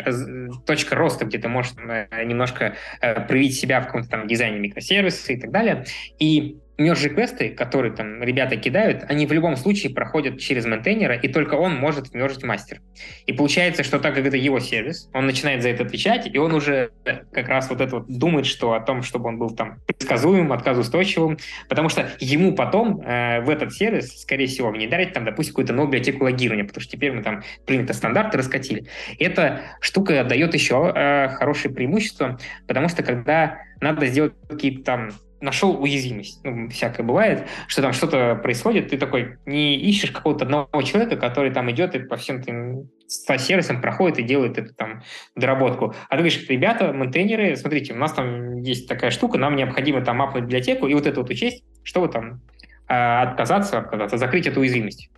точка роста, где ты можешь э, немножко э, проявить себя в каком-то там дизайне микросервиса и так далее. И мерж-реквесты, которые там ребята кидают, они в любом случае проходят через мейнтейнера, и только он может мержить мастер. И получается, что так как это его сервис, он начинает за это отвечать, и он уже как раз вот это вот думает, что о том, чтобы он был там предсказуемым, отказоустойчивым, потому что ему потом э, в этот сервис, скорее всего, внедрять там, допустим, какую-то новую библиотеку логирования, потому что теперь мы там принято стандарты раскатили. Эта штука дает еще э, хорошее преимущество, потому что когда надо сделать какие-то там нашел уязвимость. Ну, всякое бывает, что там что-то происходит, ты такой не ищешь какого-то одного человека, который там идет и по всем этим сервисам проходит и делает эту там доработку. А ты говоришь, ребята, мейнтейнеры, смотрите, у нас там есть такая штука, нам необходимо там апнуть библиотеку и вот это вот учесть, чтобы там а, отказаться, отказаться, закрыть эту уязвимость.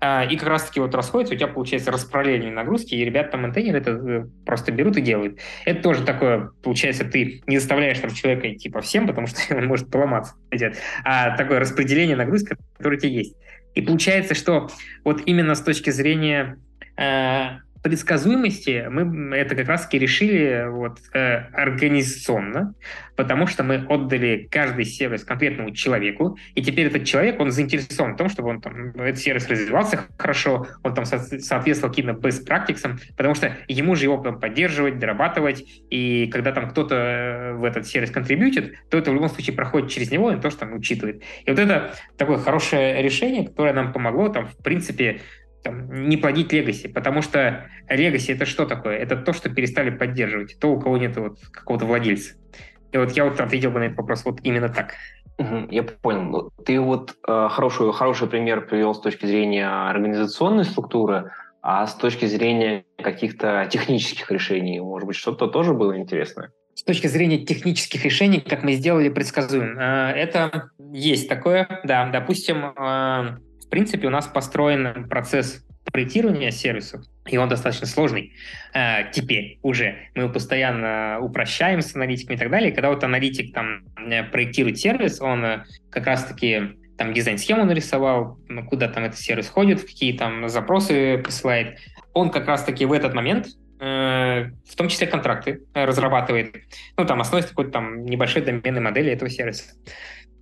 А, и как раз-таки вот расходится, у тебя получается расправление нагрузки, и ребята там мейнтейнеры это э, просто берут и делают. Это тоже такое, получается, ты не заставляешь там человека идти по всем, потому что он может поломаться, а такое распределение нагрузки, которое у тебя есть. И получается, что вот именно с точки зрения э, предсказуемости мы это как раз-таки решили вот, э, организационно, потому что мы отдали каждый сервис конкретному человеку, и теперь этот человек, он заинтересован в том, чтобы он там, этот сервис развивался хорошо, он там со- соответствовал каким-то best practices, потому что ему же его потом поддерживать, дорабатывать, и когда там кто-то э, в этот сервис контрибьютит, то это в любом случае проходит через него, и то, что там учитывает. И вот это такое хорошее решение, которое нам помогло там, в принципе, там, не плодить легаси, потому что легаси это что такое? Это то, что перестали поддерживать, то, у кого нет вот какого-то владельца. И вот я вот ответил бы на этот вопрос вот именно так. Я понял. Ну, ты вот э, хороший, хороший пример привел с точки зрения организационной структуры, а с точки зрения каких-то технических решений, может быть, что-то тоже было интересное? С точки зрения технических решений, как мы сделали предсказуем, э, это есть такое, да. Допустим, э, в принципе, у нас построен процесс проектирования сервисов, и он достаточно сложный. А, теперь уже мы его постоянно упрощаем с аналитиками и так далее. Когда вот аналитик там э, проектирует сервис, он э, как раз-таки там дизайн-схему нарисовал, куда там этот сервис ходит, какие там запросы присылает. Он как раз-таки в этот момент э, в том числе контракты разрабатывает, ну, там, основываясь какой-то там небольшой доменной модели этого сервиса.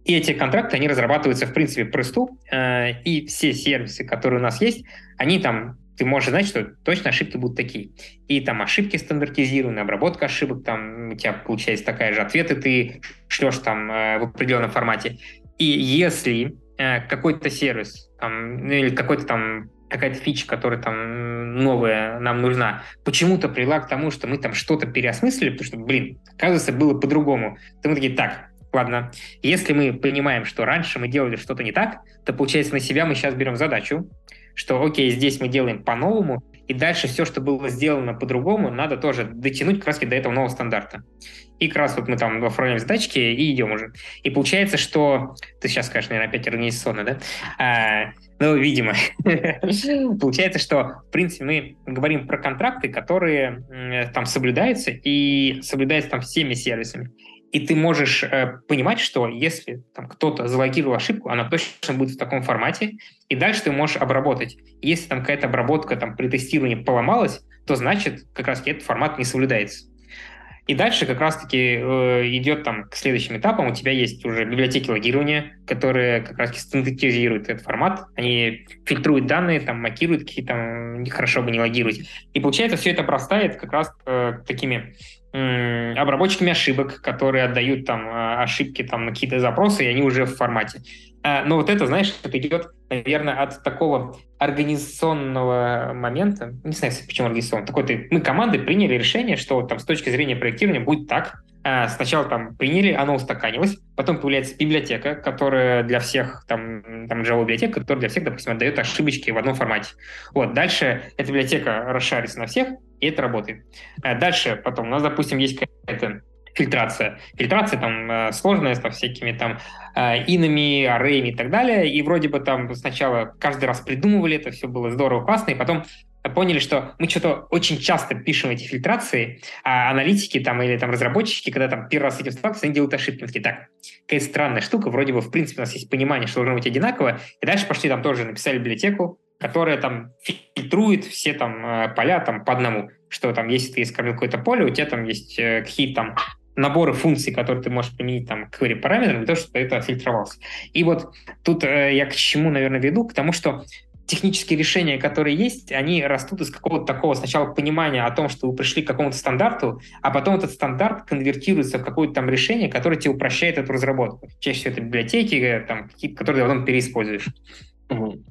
И эти контракты, они разрабатываются, в принципе, просту, э, и все сервисы, которые у нас есть, они там, ты можешь знать, что точно ошибки будут такие. И там ошибки стандартизированы, обработка ошибок, там у тебя получается такая же, ответы ты шлешь там э, в определенном формате. И если э, какой-то сервис, там, ну, или какой-то там какая-то фича, которая там новая нам нужна, почему-то привела к тому, что мы там что-то переосмыслили, потому что, блин, оказывается, было по-другому. То мы такие, так, Ладно, если мы понимаем, что раньше мы делали что-то не так, то получается на себя мы сейчас берем задачу, что окей, здесь мы делаем по-новому, и дальше все, что было сделано по-другому, надо тоже дотянуть как раз до этого нового стандарта. И как раз вот мы там оформляем задачки и идем уже. И получается, что... Ты сейчас скажешь, наверное, опять организационно, да? А, ну, видимо. Получается, что, в принципе, мы говорим про контракты, которые там соблюдаются, и соблюдаются там всеми сервисами. И ты можешь э, понимать, что если там, кто-то залогировал ошибку, она точно будет в таком формате, и дальше ты можешь обработать. Если там какая-то обработка там, при тестировании поломалась, то значит, как раз этот формат не соблюдается. И дальше как раз-таки э, идет там к следующим этапам. У тебя есть уже библиотеки логирования, которые как раз стандартизируют этот формат. Они фильтруют данные, там макируют какие-то, хорошо бы не логировать. И получается, все это простает как раз э, такими обработчиками ошибок, которые отдают там а, ошибки там на какие-то запросы, и они уже в формате. А, но вот это, знаешь, это идет, наверное, от такого организационного момента. Не знаю, почему организационного. Такой мы команды приняли решение, что там с точки зрения проектирования будет так. А, сначала там приняли, оно устаканилось, потом появляется библиотека, которая для всех, там, там Java библиотека, которая для всех, допустим, отдает ошибочки в одном формате. Вот, дальше эта библиотека расшарится на всех, и это работает. А дальше потом у нас, допустим, есть какая-то фильтрация. Фильтрация там э, сложная, со всякими там э, инами, арреями и так далее. И вроде бы там сначала каждый раз придумывали, это все было здорово, классно, и потом поняли, что мы что-то очень часто пишем эти фильтрации, а аналитики там или там разработчики, когда там первый раз с этим сталкиваются, они делают ошибки. Они такие, так, какая странная штука, вроде бы в принципе у нас есть понимание, что должно быть одинаково, и дальше пошли там тоже написали библиотеку, которая там фильтрует все там э, поля там по одному, что там, если ты искорнил какое-то поле, у тебя там есть э, какие-то там наборы функций, которые ты можешь применить там к query параметрам, того, чтобы это фильтровалось. И вот тут э, я к чему, наверное, веду? К тому, что технические решения, которые есть, они растут из какого-то такого сначала понимания о том, что вы пришли к какому-то стандарту, а потом этот стандарт конвертируется в какое-то там решение, которое тебе упрощает эту разработку. Чаще всего это библиотеки, там, которые ты потом переиспользуешь.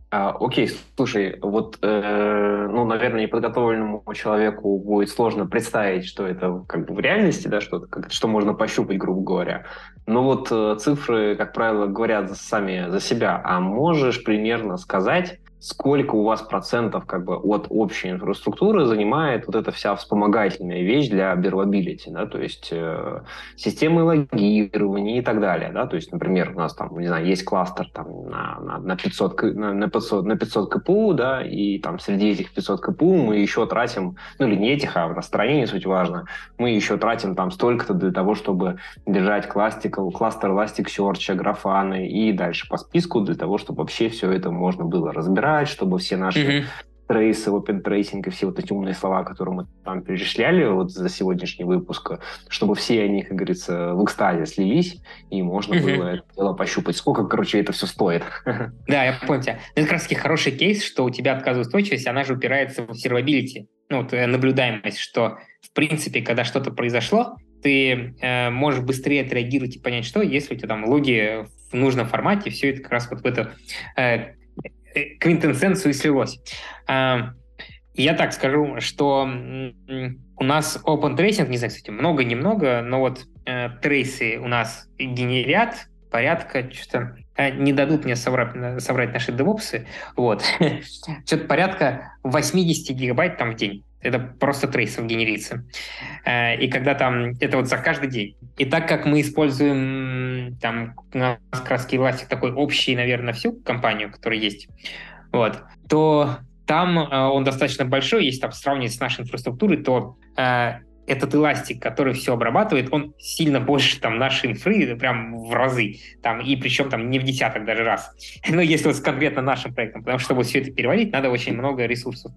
А, окей, слушай, вот, э, ну, наверное, неподготовленному человеку будет сложно представить, что это как бы в реальности, да, что, как, что можно пощупать, грубо говоря. Но вот э, цифры, как правило, говорят сами за себя. А можешь примерно сказать, сколько у вас процентов как бы от общей инфраструктуры занимает вот эта вся вспомогательная вещь для observability, да, то есть э, системы логирования и так далее, да, то есть, например, у нас там, не знаю, есть кластер там на, на, на 500, на, на 500, на 500 КПУ, да, и там среди этих 500 КПУ мы еще тратим, ну или не этих, а в настроении не суть важно, мы еще тратим там столько-то для того, чтобы держать кластер, кластер Elasticsearch, графаны и дальше по списку для того, чтобы вообще все это можно было разбирать собрать, чтобы все наши mm-hmm. трейсы, open tracing и все вот эти умные слова, которые мы там перечисляли вот за сегодняшний выпуск, чтобы все они, как говорится, в экстазе слились, и можно mm-hmm. было это дело пощупать. Сколько, короче, это все стоит. Да, я понял тебя. Это как раз таки хороший кейс, что у тебя отказоустойчивость, она же упирается в observability, ну, вот э, наблюдаемость, что, в принципе, когда что-то произошло, ты э, можешь быстрее отреагировать и понять, что, если у тебя там логи в нужном формате, все это как раз вот в эту э, Э, квинтэссенцию слилось. А, я так скажу, что у нас open tracing, не знаю, кстати, много-немного, но вот э, трейсы у нас генерят порядка, что-то э, не дадут мне соврать, соврать наши девопсы, вот, что-то порядка 80 гигабайт там в день. Это просто трейсов генерится. Э, и когда там, это вот за каждый день. И так как мы используем там у нас краски Elastic такой общий, наверное, всю компанию, которая есть, вот, то там э, он достаточно большой, если там сравнивать с нашей инфраструктурой, то э, этот эластик, который все обрабатывает, он сильно больше там нашей инфры, прям в разы, там, и причем там не в десяток даже раз. Ну, если вот конкретно нашим проектом, потому что, чтобы все это переводить, надо очень много ресурсов.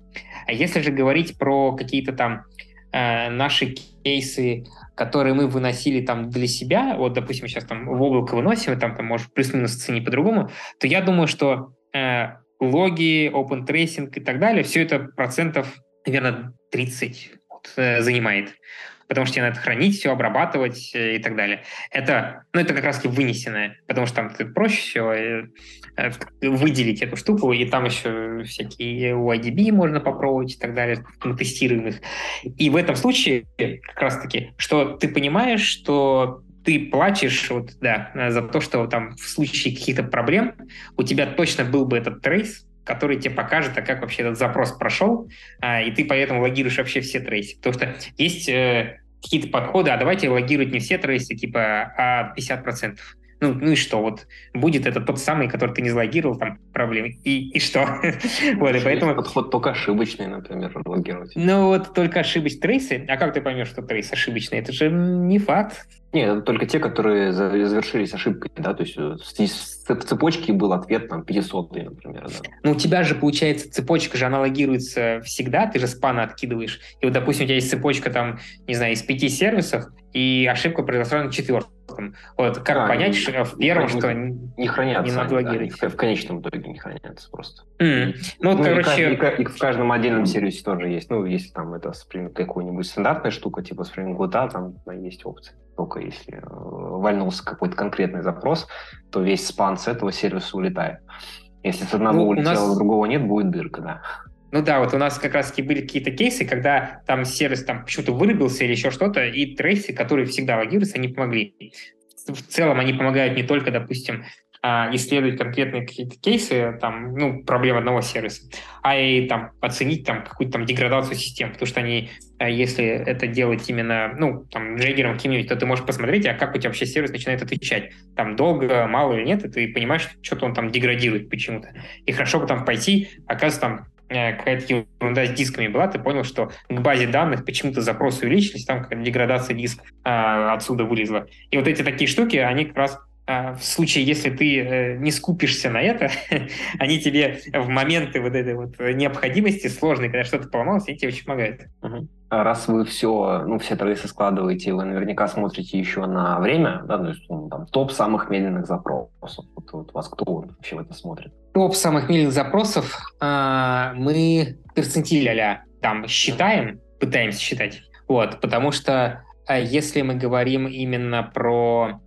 А если же говорить про какие-то там э, наши кейсы, которые мы выносили там для себя, вот, допустим, сейчас там в облако выносим, и там, там может плюс-минус ценить по-другому, то я думаю, что э, логи, open tracing и так далее, все это процентов, наверное, 30 Э, занимает. Потому что тебе надо хранить все, обрабатывать э, и так далее. Это, ну, это как раз таки вынесенное, потому что там ты проще все э, выделить эту штуку, и там еще всякие UIDB можно попробовать и так далее, мы тестируем их. И в этом случае как раз таки, что ты понимаешь, что ты платишь вот, да, за то, что там в случае каких-то проблем у тебя точно был бы этот трейс, который тебе покажет, а как вообще этот запрос прошел, а, и ты поэтому логируешь вообще все трейсы. Потому что есть э, какие-то подходы, а давайте логировать не все трейсы, типа, а 50%. Ну, ну и что, вот будет это тот самый, который ты не залогировал, там проблемы, и, и что? вот, и поэтому... Подход только ошибочный, например, логировать. Ну вот только ошибочные трейсы, а как ты поймешь, что трейс ошибочный? Это же не факт. Нет, только те, которые завершились ошибкой, да, то есть э, в цепочке был ответ там 500, например, да. Ну, у тебя же, получается, цепочка же аналогируется всегда, ты же спана откидываешь. И вот, допустим, у тебя есть цепочка там, не знаю, из пяти сервисов, и ошибка произошла на четвертом. Вот как а, понять, что в первом, не, что не хранятся, не надо логировать? Да, в конечном итоге не хранятся просто. Mm. Ну, вот, ну, короче... И, и, и в каждом отдельном сервисе тоже есть. Ну, если там это Spring какой-нибудь стандартная штука, типа Spring Boot, там есть опции только если э, вальнулся какой-то конкретный запрос, то весь спан с этого сервиса улетает. Если с одного ну, улетело, нас... другого нет, будет дырка, да. Ну да, вот у нас как раз-таки были какие-то кейсы, когда там сервис там почему-то вырубился или еще что-то, и трейсы, которые всегда логируются, они помогли. В целом они помогают не только, допустим, а, исследовать конкретные какие-то кейсы, там, ну, проблем одного сервиса, а и там оценить там какую-то там деградацию систем, потому что они, а, если это делать именно, ну, там, джеггером каким-нибудь, то ты можешь посмотреть, а как у тебя вообще сервис начинает отвечать. Там долго, мало или нет, и ты понимаешь, что-то он там деградирует почему-то. И хорошо бы там пойти, оказывается, там какая-то ерунда с дисками была, ты понял, что к базе данных почему-то запросы увеличились, там какая-то деградация дисков а, отсюда вылезла. И вот эти такие штуки, они как раз а, в случае, если ты э, не скупишься на это, они тебе в моменты вот этой вот необходимости сложной, когда что-то поломалось, они тебе очень помогают. Угу. А раз вы все, ну, все трейсы складываете, вы наверняка смотрите еще на время, да, то есть ну, там, топ самых медленных запросов. Вот, вот вас кто вообще в это смотрит? Топ самых медленных запросов э, мы перцентиль там считаем, пытаемся считать, вот, потому что э, если мы говорим именно про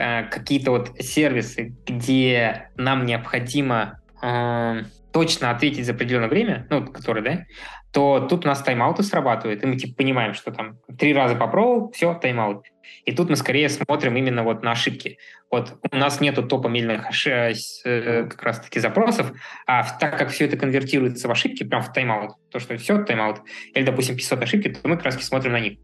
Э, какие-то вот сервисы, где нам необходимо э, точно ответить за определенное время, ну, который, да, то тут у нас тайм-ауты срабатывают, и мы типа понимаем, что там три раза попробовал, все, тайм-аут. И тут мы скорее смотрим именно вот на ошибки. Вот у нас нету топа ошибок, э, как раз-таки запросов, а так как все это конвертируется в ошибки, прям в тайм-аут, то, что все, тайм-аут, или, допустим, 500 ошибки, то мы как раз смотрим на них.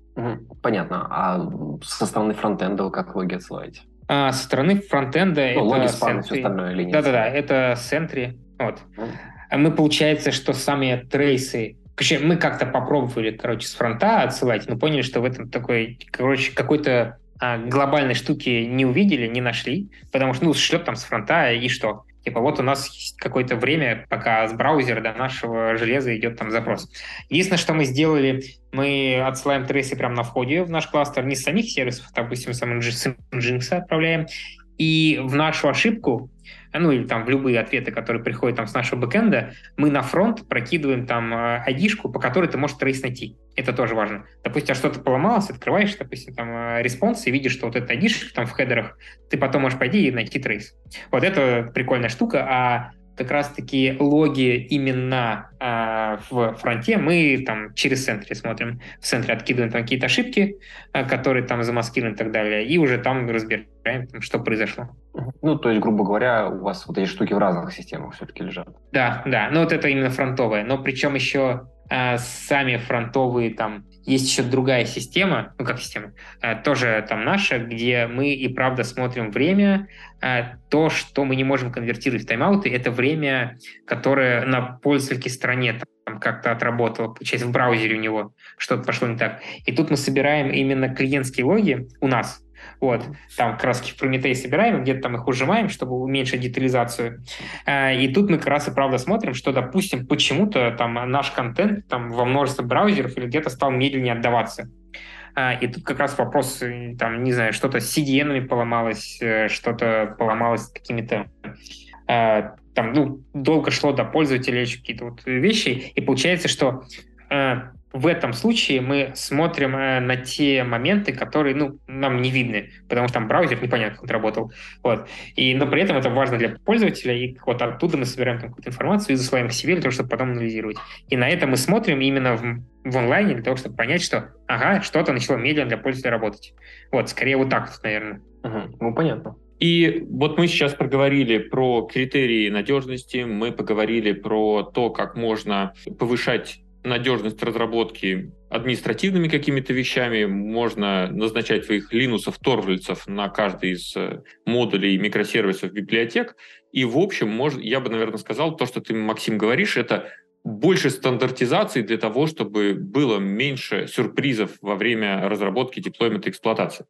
Понятно. А со стороны фронтенда как логи отсылаете? А, со стороны фронтенда ну, это... Логи, спам, все остальное или нет? Да-да-да, это Sentry. Вот. Mm. Мы, получается, что сами трейсы Короче, мы как-то попробовали, короче, с фронта отсылать, но поняли, что в этом такой, короче, какой-то а, глобальной штуки не увидели, не нашли, потому что, ну, шлет там с фронта, и что? Типа вот у нас есть какое-то время, пока с браузера до нашего железа идет там запрос. Единственное, что мы сделали, мы отсылаем trace'ы прямо на входе в наш кластер, не с самих сервисов, допустим, с Nginx отправляем, и в нашу ошибку ну или там в любые ответы, которые приходят там с нашего backend'а, мы на фронт прокидываем там э, по которой ты можешь trace найти. Это тоже важно. Допустим, что-то поломалось, открываешь, допустим, там э, response и видишь, что вот эта ID там в header'ах, ты потом можешь пойти и найти трейс. Вот это прикольная штука, а как раз-таки логи именно э, в фронте мы там через центре смотрим. В центре откидываем там какие-то ошибки, э, которые там замаскированы и так далее, и уже там разбираем, там, что произошло. Ну, то есть, грубо говоря, у вас вот эти штуки в разных системах все-таки лежат. Да, да, ну вот это именно фронтовое. Но причем еще э, сами фронтовые там есть еще другая система, ну как система, э, тоже там наша, где мы и правда смотрим время. Э, то, что мы не можем конвертировать в тайм-ауты, это время, которое на пользовательской стороне там как-то отработало, получается, в браузере у него что-то пошло не так. И тут мы собираем именно клиентские логи у нас, вот, там краски в Прометей собираем, где-то там их ужимаем, чтобы уменьшить детализацию. А, и тут мы как раз и правда смотрим, что, допустим, почему-то там наш контент там во множестве браузеров или где-то стал медленнее отдаваться. А, и тут как раз вопрос, э, там, не знаю, что-то с CDN поломалось, э, что-то поломалось какими-то там, ну, долго шло до пользователя, какие-то вот вещи, и получается, что в этом случае мы смотрим э, на те моменты, которые ну, нам не видны, потому что там браузер непонятно, как он работал. Вот. И, но при этом это важно для пользователя, и вот оттуда мы собираем там какую-то информацию и засылаем к себе для того, чтобы потом анализировать. И на это мы смотрим именно в, в онлайне для того, чтобы понять, что ага, что-то начало медленно для пользователя работать. Вот, скорее вот так, наверное. Угу. Ну, понятно. И вот мы сейчас проговорили про критерии надежности, мы поговорили про то, как можно повышать надежность разработки административными какими-то вещами, можно назначать своих линусов, торвальцев на каждый из э, модулей микросервисов библиотек. И, в общем, может, я бы, наверное, сказал, то, что ты, Максим, говоришь, это больше стандартизации для того, чтобы было меньше сюрпризов во время разработки, деплоймента, эксплуатации.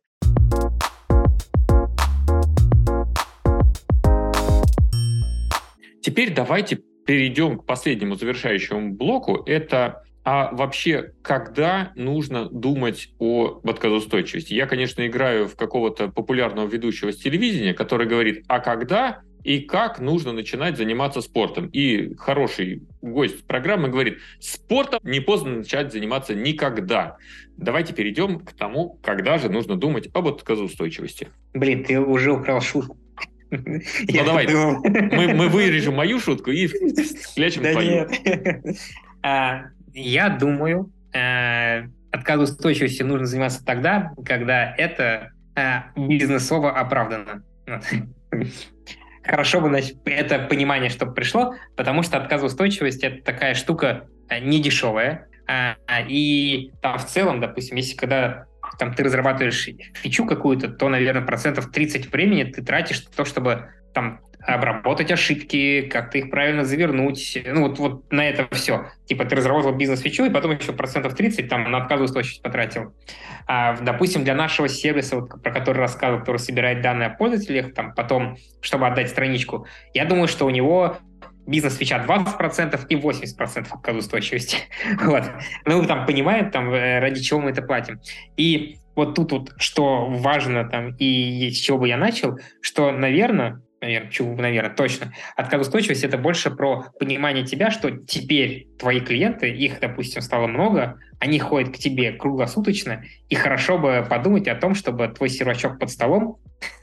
Теперь давайте перейдем к последнему завершающему блоку. Это а вообще, когда нужно думать о отказоустойчивости? Я, конечно, играю в какого-то популярного ведущего с телевидения, который говорит, а когда и как нужно начинать заниматься спортом. И хороший гость программы говорит, спортом не поздно начать заниматься никогда. Давайте перейдем к тому, когда же нужно думать об отказоустойчивости. Блин, ты уже украл шутку. Ну давай, мы, мы вырежем мою шутку и спрячем да твою. Нет. А, я думаю, э, отказоустойчивостью нужно заниматься тогда, когда это э, бизнесово оправдано. Хорошо бы значит, это понимание, чтобы пришло, потому что отказоустойчивость это такая штука э, не дешевая. И там в целом, допустим, если когда там ты разрабатываешь фичу какую-то, то, наверное, процентов 30 времени ты тратишь на то, чтобы там обработать ошибки, как-то их правильно завернуть. Ну, вот, вот на это все. Типа ты разработал бизнес-фичу, и потом еще процентов 30 там на отказоустойчивость потратил. А, допустим, для нашего сервиса, вот, про который рассказывал, который собирает данные о пользователях, там потом, чтобы отдать страничку, я думаю, что у него бизнес-фича 20% и 80% отказоустойчивости. вот. Ну, там понимаем, там, э, ради чего мы это платим. И вот тут вот, что важно там, и с чего бы я начал, что, наверное, наверное, чу, наверное, точно. Отказоустойчивость — это больше про понимание тебя, что теперь твои клиенты, их, допустим, стало много, они ходят к тебе круглосуточно, и хорошо бы подумать о том, чтобы твой сервачок под столом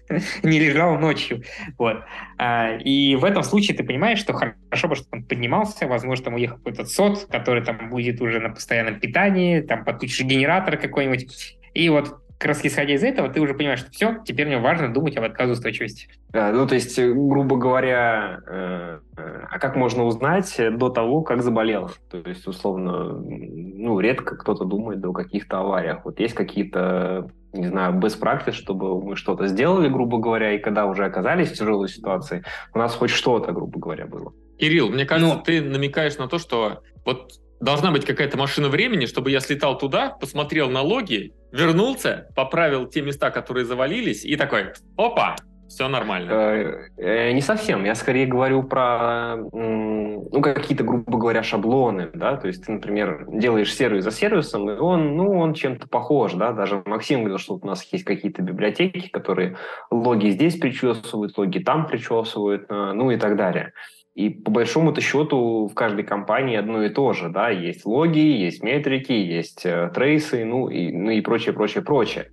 не лежал ночью. Вот. А, и в этом случае ты понимаешь, что хорошо бы, чтобы он поднимался, возможно, там уехал какой-то сот, который там будет уже на постоянном питании, там подключишь генератор какой-нибудь. И вот как раз исходя из этого, ты уже понимаешь, что все, теперь мне важно думать об отказоустойчивости. Да, ну, то есть, грубо говоря, э, э, а как можно узнать до того, как заболел? То есть, условно, ну, редко кто-то думает о каких-то авариях. Вот есть какие-то, не знаю, best practice, чтобы мы что-то сделали, грубо говоря, и когда уже оказались в тяжелой ситуации, у нас хоть что-то, грубо говоря, было. Кирилл, мне кажется, ну, ты намекаешь на то, что вот должна быть какая-то машина времени, чтобы я слетал туда, посмотрел на логи, вернулся, поправил те места, которые завалились, и такой, опа, все нормально. Э, э, не совсем. Я скорее говорю про ну, какие-то, грубо говоря, шаблоны, да, то есть ты, например, делаешь сервис за сервисом, и он, ну, он чем-то похож, да, даже Максим говорил, что у нас есть какие-то библиотеки, которые логи здесь причесывают, логи там причесывают, э, ну и так далее. И по большому-то счету в каждой компании одно и то же, да, есть логи, есть метрики, есть э, трейсы, ну и, ну и прочее, прочее, прочее.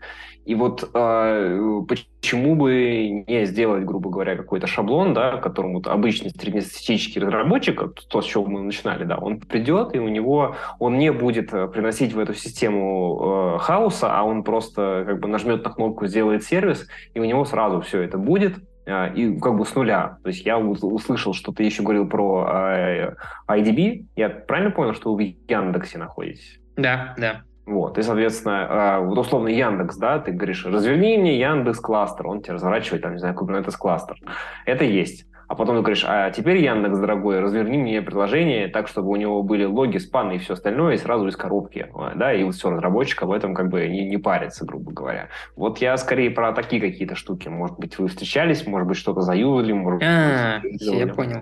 И вот э, почему бы не сделать, грубо говоря, какой-то шаблон, да, которому вот обычный среднестатистический разработчик, то, с чего мы начинали, да, он придет, и у него, он не будет э, приносить в эту систему э, хаоса, а он просто как бы нажмет на кнопку «Сделает сервис», и у него сразу все это будет, и как бы с нуля. То есть я услышал, что ты еще говорил про э, IDB. Я правильно понял, что вы в Яндексе находитесь? Да, да. Вот, и, соответственно, а, вот условно Яндекс, да, ты говоришь, разверни мне Яндекс кластер, он тебе разворачивает, там, не знаю, Kubernetes кластер. Это есть а потом ты говоришь, а теперь Яндекс, дорогой, разверни мне приложение так, чтобы у него были логи, спаны и все остальное, и сразу из коробки, да, и вот все, разработчик об этом как бы не, не парится, грубо говоря. Вот я скорее про такие какие-то штуки. Может быть, вы встречались, может быть, что-то заюзали, может а, быть, я понял.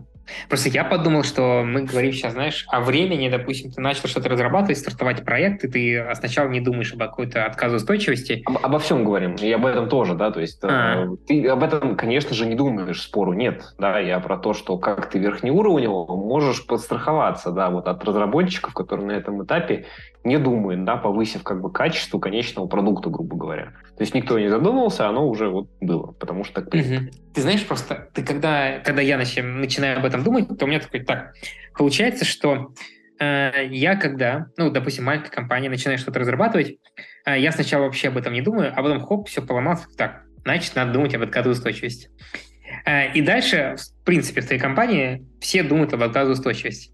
Просто я подумал, что мы говорим сейчас, знаешь, о времени, допустим, ты начал что-то разрабатывать, стартовать проект, и ты сначала не думаешь об какой-то отказоустойчивости. Об, обо всем говорим, и об этом тоже, да, то есть а. э, ты об этом, конечно же, не думаешь, спору нет, да, я про то, что как ты верхнеуровнево можешь подстраховаться, да, вот от разработчиков, которые на этом этапе не думают, да, повысив как бы качество конечного продукта, грубо говоря. То есть никто не задумывался, оно уже вот было, потому что так Угу. Ты знаешь, просто ты когда, когда я начинаю, начинаю об этом думать, то у меня такой, так, получается, что э, я когда, ну, допустим, маленькая компания начинает что-то разрабатывать, э, я сначала вообще об этом не думаю, а потом хоп, все поломалось, так, значит, надо думать об отказоустойчивости. Э, и дальше, в принципе, в твоей компании все думают об отказоустойчивости.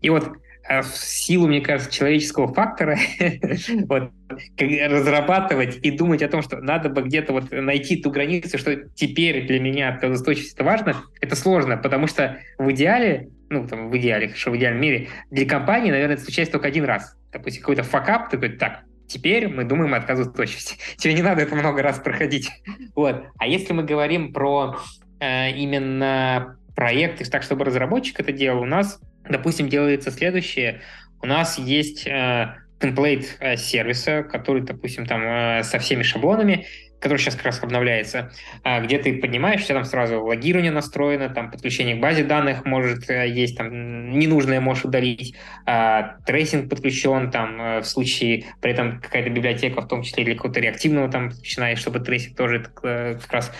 И вот в силу, мне кажется, человеческого фактора вот, разрабатывать и думать о том, что надо бы где-то вот найти ту границу, что теперь для меня отказоустойчивость это важно, это сложно, потому что в идеале, ну, там, в идеале, что в идеальном мире, для компании, наверное, это случается только один раз. Допустим, какой-то факап, такой, так, теперь мы думаем о отказоустойчивости. Тебе не надо это много раз проходить. Вот. А если мы говорим про э, именно проекты, так, чтобы разработчик это делал, у нас допустим, делается следующее. У нас есть э, template э, сервиса, который, допустим, там э, со всеми шаблонами, который сейчас как раз обновляется, э, где ты поднимаешь, у тебя там сразу логирование настроено, там подключение к базе данных может э, есть, там ненужное можешь удалить, э, tracing подключен, там э, в случае при этом какая-то библиотека, в том числе для какого-то реактивного там подключена, чтобы tracing тоже э, как раз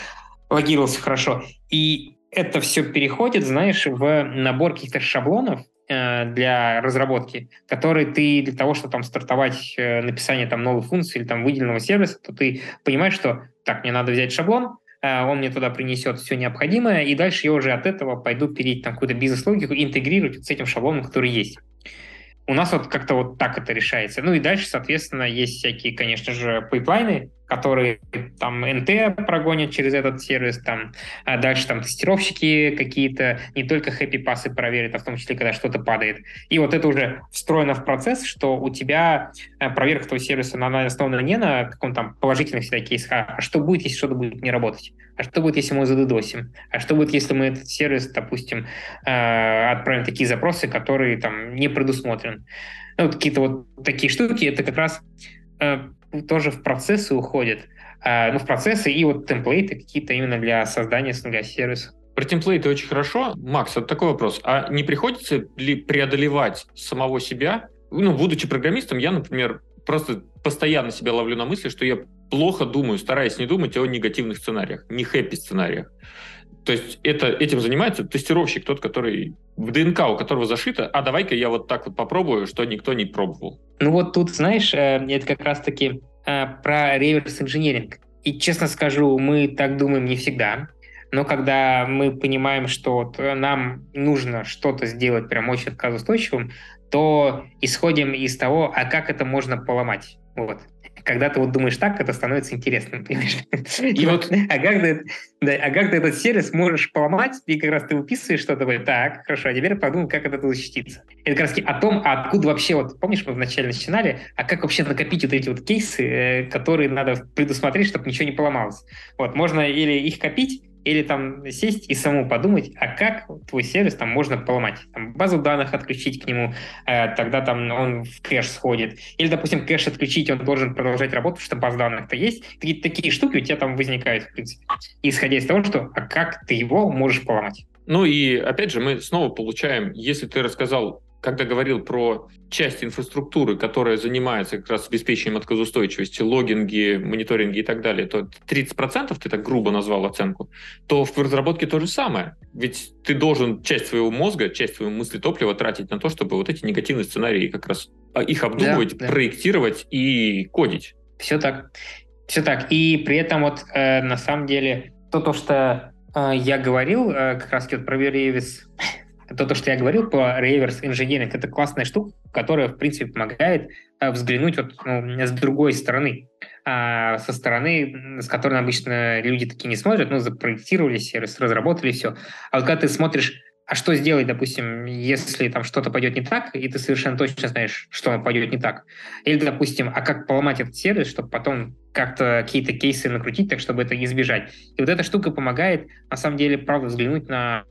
логировался хорошо. И это все переходит, знаешь, в набор каких-то шаблонов э, для разработки, которые ты для того, чтобы там стартовать э, написание там новой функции или там выделенного сервиса, то ты понимаешь, что так, мне надо взять шаблон, э, он мне туда принесет все необходимое, и дальше я уже от этого пойду перейти там какую-то бизнес-логику и интегрировать с этим шаблоном, который есть. У нас вот как-то вот так это решается. Ну и дальше, соответственно, есть всякие, конечно же, пайплайны, которые там НТ прогонят через этот сервис, там, а дальше там тестировщики какие-то, не только хэппи пасы проверят, а в том числе, когда что-то падает. И вот это уже встроено в процесс, что у тебя э, проверка твоего сервиса, она основана не на каком-то там положительных всегда кейсах, а что будет, если что-то будет не работать, а что будет, если мы задедосим, а что будет, если мы этот сервис, допустим, э, отправим такие запросы, которые там не предусмотрены. Ну, какие-то вот такие штуки, это как раз э, тоже в процессы уходят, а, ну, в процессы и вот темплейты какие-то именно для создания с нуля сервиса. Про темплейты очень хорошо. Макс, вот такой вопрос. А не приходится ли преодолевать самого себя? Ну, будучи программистом, я, например, просто постоянно себя ловлю на мысли, что я плохо думаю, стараясь не думать о негативных сценариях, не хэппи сценариях. То есть это, этим занимается тестировщик, тот, который в ДНК, у которого зашито, а давай-ка я вот так вот попробую, что никто не пробовал. Ну вот тут, знаешь, э, это как раз-таки э, про реверс-инженеринг. И честно скажу, мы так думаем не всегда. Но когда мы понимаем, что вот нам нужно что-то сделать прям очень отказоустойчивым, то исходим из того, а как это можно поломать. Вот. Когда ты вот думаешь так, это становится интересным, понимаешь? И вот, а как ты, да, а как ты этот сервис можешь поломать, и как раз ты выписываешь что-то, так, хорошо, а теперь подумай, как это защититься. Это как раз о том, а откуда вообще, вот помнишь, мы вначале начинали, а как вообще накопить вот эти вот кейсы, э, которые надо предусмотреть, чтобы ничего не поломалось. Вот, можно или их копить, или там сесть и саму подумать, а как твой сервис там можно поломать. Там, базу данных отключить к нему, э, тогда там он в кэш сходит. Или, допустим, кэш отключить, он должен продолжать потому что база данных-то есть. Какие-то такие штуки у тебя там возникают, в принципе. Исходя из того, что а как ты его можешь поломать. Ну и опять же, мы снова получаем, если ты рассказал когда говорил про часть инфраструктуры, которая занимается как раз обеспечением отказоустойчивости, логинги, мониторинги и так далее, то 30% ты так грубо назвал оценку, то в разработке то же самое. Ведь ты должен часть своего мозга, часть своего мысли топлива тратить на то, чтобы вот эти негативные сценарии как раз а, их обдумывать, да, да. проектировать и кодить. Все так. Все так. И при этом вот э, на самом деле то, то что э, я говорил, э, как раз вот про Веревис то, то, что я говорил по реверс инженеринг, это классная штука, которая, в принципе, помогает э, взглянуть вот, ну, с другой стороны, а, со стороны, с которой обычно люди такие не смотрят, ну, запроектировали сервис, разработали все. А вот когда ты смотришь а что сделать, допустим, если там что-то пойдет не так, и ты совершенно точно знаешь, что пойдет не так? Или, допустим, а как поломать этот сервис, чтобы потом как-то какие-то кейсы накрутить, так чтобы это избежать? И вот эта штука помогает, на самом деле, правда, взглянуть на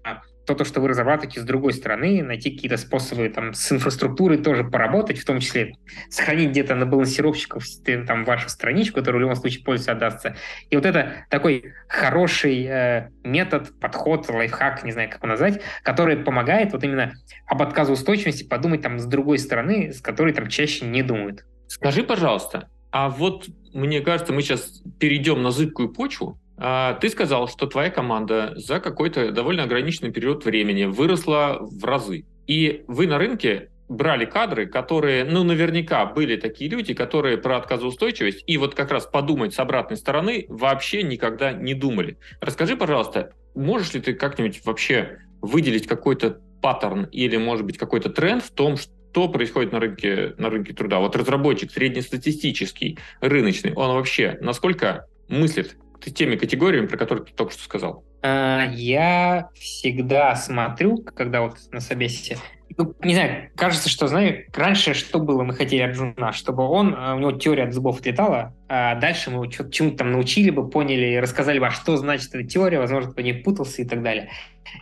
то, то, что вы разрабатываете с другой стороны, найти какие-то способы там, с инфраструктурой тоже поработать, в том числе сохранить где-то на балансировщиков там, вашу страничку, которая в любом случае пользоваться отдастся. И вот это такой хороший э, метод, подход, лайфхак, не знаю, как его назвать, который помогает вот именно об отказоустойчивости подумать там с другой стороны, с которой там чаще не думают. Скажи, пожалуйста, а вот мне кажется, мы сейчас перейдем на зыбкую почву, ты сказал, что твоя команда за какой-то довольно ограниченный период времени выросла в разы. И вы на рынке брали кадры, которые, ну, наверняка были такие люди, которые про отказоустойчивость и вот как раз подумать с обратной стороны вообще никогда не думали. Расскажи, пожалуйста, можешь ли ты как-нибудь вообще выделить какой-то паттерн или, может быть, какой-то тренд в том, что происходит на рынке, на рынке труда? Вот разработчик среднестатистический, рыночный, он вообще насколько мыслит теми категориями, про которые ты только что сказал? А, я всегда смотрю, когда вот на собесе, ну, не знаю, кажется, что, знаю, раньше что было, мы хотели от джуна, чтобы он, а, у него теория от зубов отлетала, а дальше мы чему-то там научили бы, поняли, рассказали бы, а что значит эта теория, возможно, кто не путался и так далее.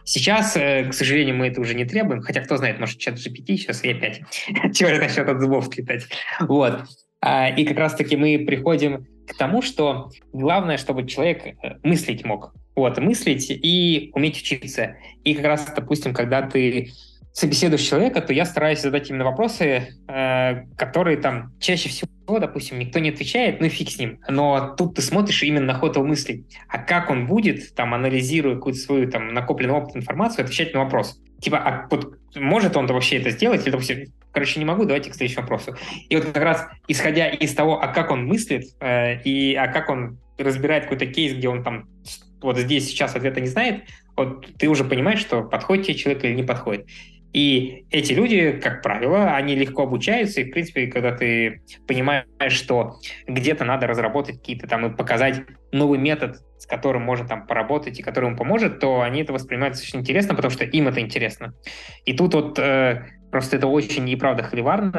Сейчас, э, к сожалению, мы это уже не требуем, хотя кто знает, может, чат GPT сейчас и опять теория начнет от зубов отлетать. Вот. И как раз-таки мы приходим к тому, что главное, чтобы человек э, мыслить мог. Вот, мыслить и уметь учиться. И как раз, допустим, когда ты собеседуешь человека, то я стараюсь задать именно вопросы, э, которые там чаще всего, допустим, никто не отвечает, ну фиг с ним. Но тут ты смотришь именно на ход его мыслей. А как он будет, там, анализируя какую-то свою там накопленную опыт информацию, отвечать на вопрос. Типа, а вот может он вообще это сделать? Или, допустим, короче, не могу, давайте к следующему вопросу. И вот как раз исходя из того, а как он мыслит, э, и а как он разбирает какой-то кейс, где он там вот здесь сейчас ответа не знает, вот ты уже понимаешь, что подходит тебе человек или не подходит. И эти люди, как правило, они легко обучаются, и, в принципе, когда ты понимаешь, что где-то надо разработать какие-то там и показать новый метод, с которым можно там поработать и который ему поможет, то они это воспринимают очень интересно, потому что им это интересно. И тут вот э, просто это очень и правда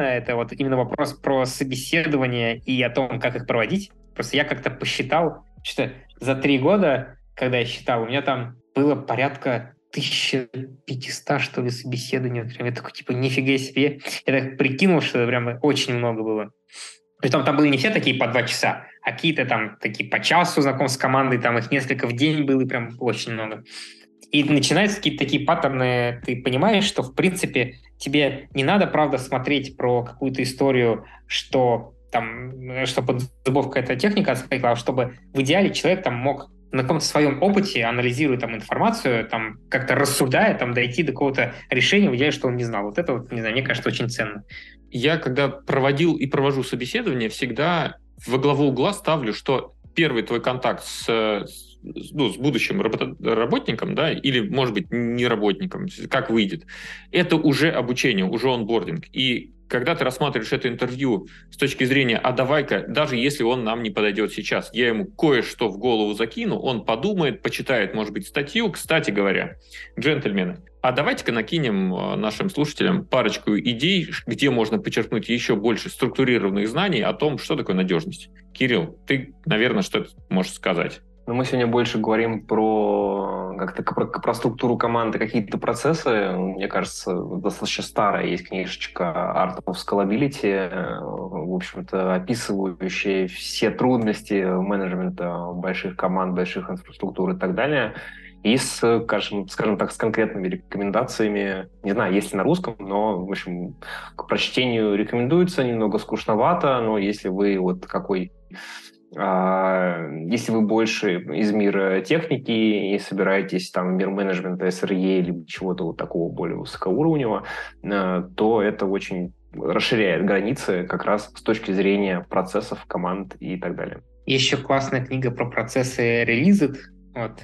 это вот именно вопрос про собеседование и о том, как их проводить. Просто я как-то посчитал, что за три года, когда я считал, у меня там было порядка 1500, что ли, собеседований. Прям я такой, типа, нифига себе. Я так прикинул, что прям очень много было. Притом там были не все такие по два часа, а какие-то там такие по часу знаком с командой, там их несколько в день было, и прям очень много. И начинаются какие-то такие паттерны, ты понимаешь, что, в принципе, тебе не надо, правда, смотреть про какую-то историю, что там, что под зубов какая-то техника отскакивала, а чтобы в идеале человек там мог на каком-то своем опыте, анализируя там информацию, там как-то рассудая, там дойти до какого-то решения, в идеале, что он не знал. Вот это, вот, не знаю, мне кажется, очень ценно. Я, когда проводил и провожу собеседование, всегда во главу угла ставлю, что первый твой контакт с, ну, с будущим работником, да, или, может быть, не работником, как выйдет, это уже обучение, уже онбординг. И когда ты рассматриваешь это интервью с точки зрения, а давай-ка, даже если он нам не подойдет сейчас, я ему кое-что в голову закину, он подумает, почитает, может быть, статью. Кстати говоря, джентльмены, а давайте-ка накинем э, нашим слушателям парочку идей, где можно подчеркнуть еще больше структурированных знаний о том, что такое надежность. Кирилл, ты, наверное, что можешь сказать? Но мы сегодня больше говорим про как-то про, про структуру команды, какие-то процессы. Мне кажется, достаточно старая есть книжечка Art of Scalability, в общем-то, описывающая все трудности менеджмента больших команд, больших инфраструктур и так далее. И с, скажем, скажем так, с конкретными рекомендациями, не знаю, есть ли на русском, но, в общем, к прочтению рекомендуется, немного скучновато, но если вы вот какой если вы больше из мира техники и собираетесь там в мир менеджмента, SRE или чего-то вот такого более высокоуровневого, а, то это очень расширяет границы как раз с точки зрения процессов, команд и так далее. Еще классная книга про процессы Released. Вот.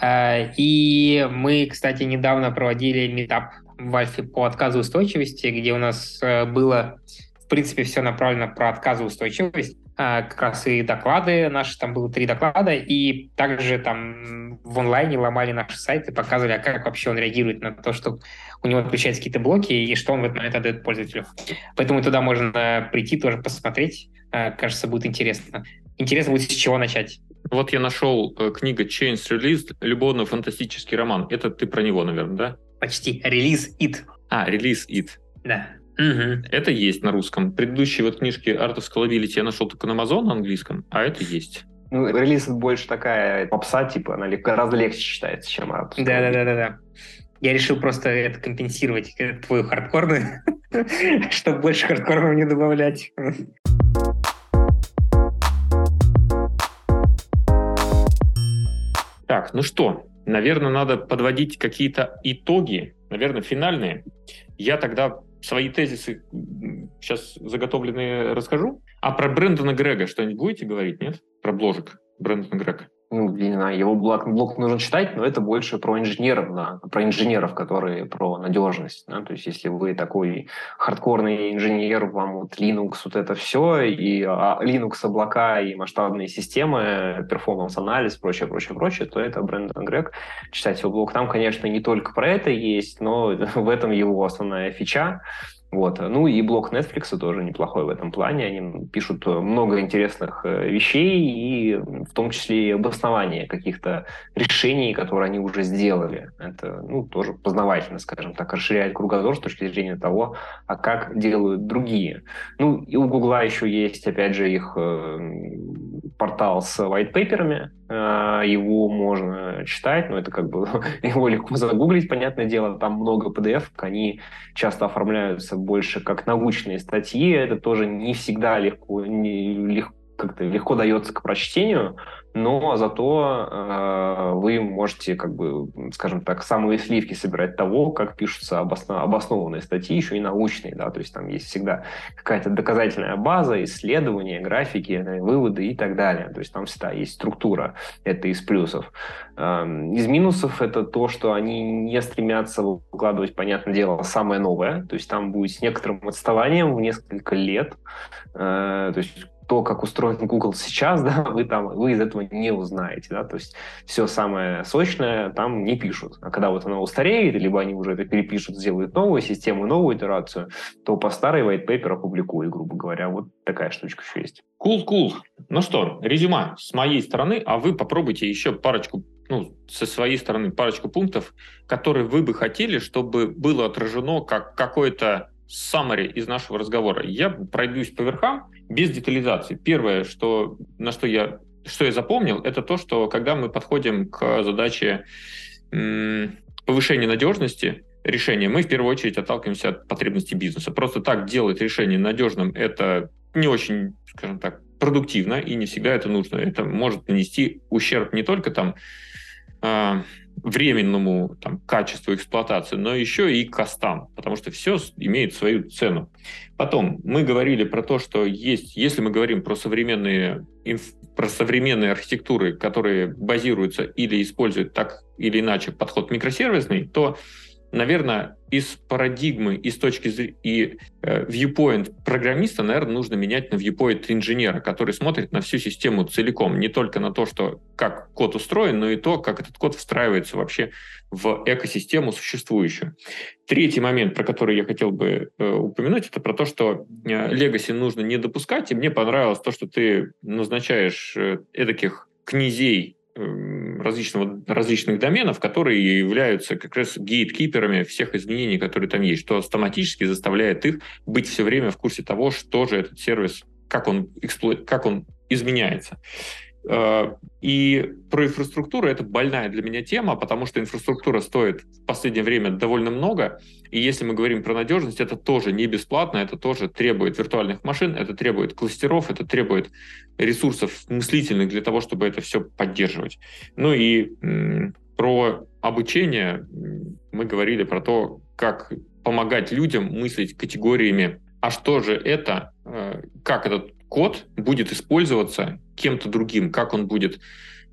А, и мы, кстати, недавно проводили метап в Альфе по отказоустойчивости, где у нас э, было, в принципе, все направлено про отказоустойчивость. А, как раз и доклады наши, там было три доклада, и также там в онлайне ломали наши сайты, показывали, а как вообще он реагирует на то, что у него отключаются какие-то блоки, и что он в этот момент отдает пользователю. Поэтому туда можно прийти, тоже посмотреть. А, кажется, будет интересно. Интересно будет с чего начать. Вот я нашел э, книга Change Release, любовно-фантастический роман. Это ты про него, наверное, да? Почти. Релиз It. А, релиз It. Да. Угу. Это есть на русском. Предыдущие вот книжки Art of Scalability я нашел только на Amazon на английском, а это есть. Ну, релиз больше такая попса, типа, она гораздо легче читается, чем Art of Да, да, да, да, да. Я решил просто это компенсировать, э, твою хардкорную, чтобы больше хардкорного не добавлять. Так, ну что, наверное, надо подводить какие-то итоги, наверное, финальные. Я тогда свои тезисы сейчас заготовленные расскажу. А про Брендана Грегга что-нибудь будете говорить, нет? Про бложек Брендана Грегга ну, не знаю, его блог, блог нужно читать, но это больше про инженеров, да, про инженеров, которые про надежность. Да? То есть если вы такой хардкорный инженер, вам вот Linux, вот это все, и а, Linux облака и масштабные системы, performance-анализ, прочее, прочее, прочее, то это Брендан Грегг. Читать его блог. Там, конечно, не только про это есть, но в этом его основная фича. Вот. Ну и блог Netflix тоже неплохой в этом плане. Они пишут много интересных э, вещей и в том числе и обоснование каких-то решений, которые они уже сделали. Это ну, тоже познавательно, скажем так, расширяет кругозор с точки зрения того, а как делают другие. Ну и у Гугла еще есть, опять же, их э, портал с white paper'ами, а, его можно читать, но это как бы его легко загуглить, понятное дело, там много PDF, они часто оформляются больше как научные статьи, это тоже не всегда легко, не, легко как-то легко дается к прочтению, но зато э, вы можете, как бы, скажем так, самые сливки собирать того, как пишутся обоснов... обоснованные статьи, еще и научные, да, то есть там есть всегда какая-то доказательная база, исследования, графики, выводы и так далее, то есть там всегда есть структура, это из плюсов. Э, из минусов это то, что они не стремятся выкладывать, понятное дело, самое новое, то есть там будет с некоторым отставанием в несколько лет, э, то есть то, как устроен Google сейчас, да, вы там, вы из этого не узнаете, да, то есть все самое сочное там не пишут. А когда вот оно устареет, либо они уже это перепишут, сделают новую систему, новую итерацию, то по старой white paper опубликуют, грубо говоря. Вот такая штучка еще есть. Cool, cool. Ну что, резюме с моей стороны, а вы попробуйте еще парочку ну, со своей стороны парочку пунктов, которые вы бы хотели, чтобы было отражено как какое-то summary из нашего разговора. Я пройдусь по верхам без детализации. Первое, что, на что я, что я запомнил, это то, что когда мы подходим к задаче повышения надежности решения, мы в первую очередь отталкиваемся от потребностей бизнеса. Просто так делать решение надежным – это не очень, скажем так, продуктивно, и не всегда это нужно. Это может нанести ущерб не только там а, временному там, качеству эксплуатации, но еще и костам, потому что все имеет свою цену. Потом мы говорили про то, что есть, если мы говорим про современные, про современные архитектуры, которые базируются или используют так или иначе подход микросервисный, то наверное, из парадигмы, из точки зрения и э, viewpoint программиста, наверное, нужно менять на viewpoint инженера, который смотрит на всю систему целиком, не только на то, что как код устроен, но и то, как этот код встраивается вообще в экосистему существующую. Третий момент, про который я хотел бы э, упомянуть, это про то, что э, Legacy нужно не допускать, и мне понравилось то, что ты назначаешь э, эдаких князей различного, различных доменов, которые являются как раз гейткиперами всех изменений, которые там есть, что автоматически заставляет их быть все время в курсе того, что же этот сервис, как он, эксплу... как он изменяется. Э, и про инфраструктуру это больная для меня тема, потому что инфраструктура стоит в последнее время довольно много. И если мы говорим про надежность, это тоже не бесплатно, это тоже требует виртуальных машин, это требует кластеров, это требует ресурсов мыслительных для того, чтобы это все поддерживать. Ну и про обучение мы говорили про то, как помогать людям мыслить категориями, а что же это, э, как этот код будет использоваться кем-то другим, как он будет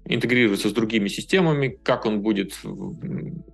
интегрироваться с другими системами, как он будет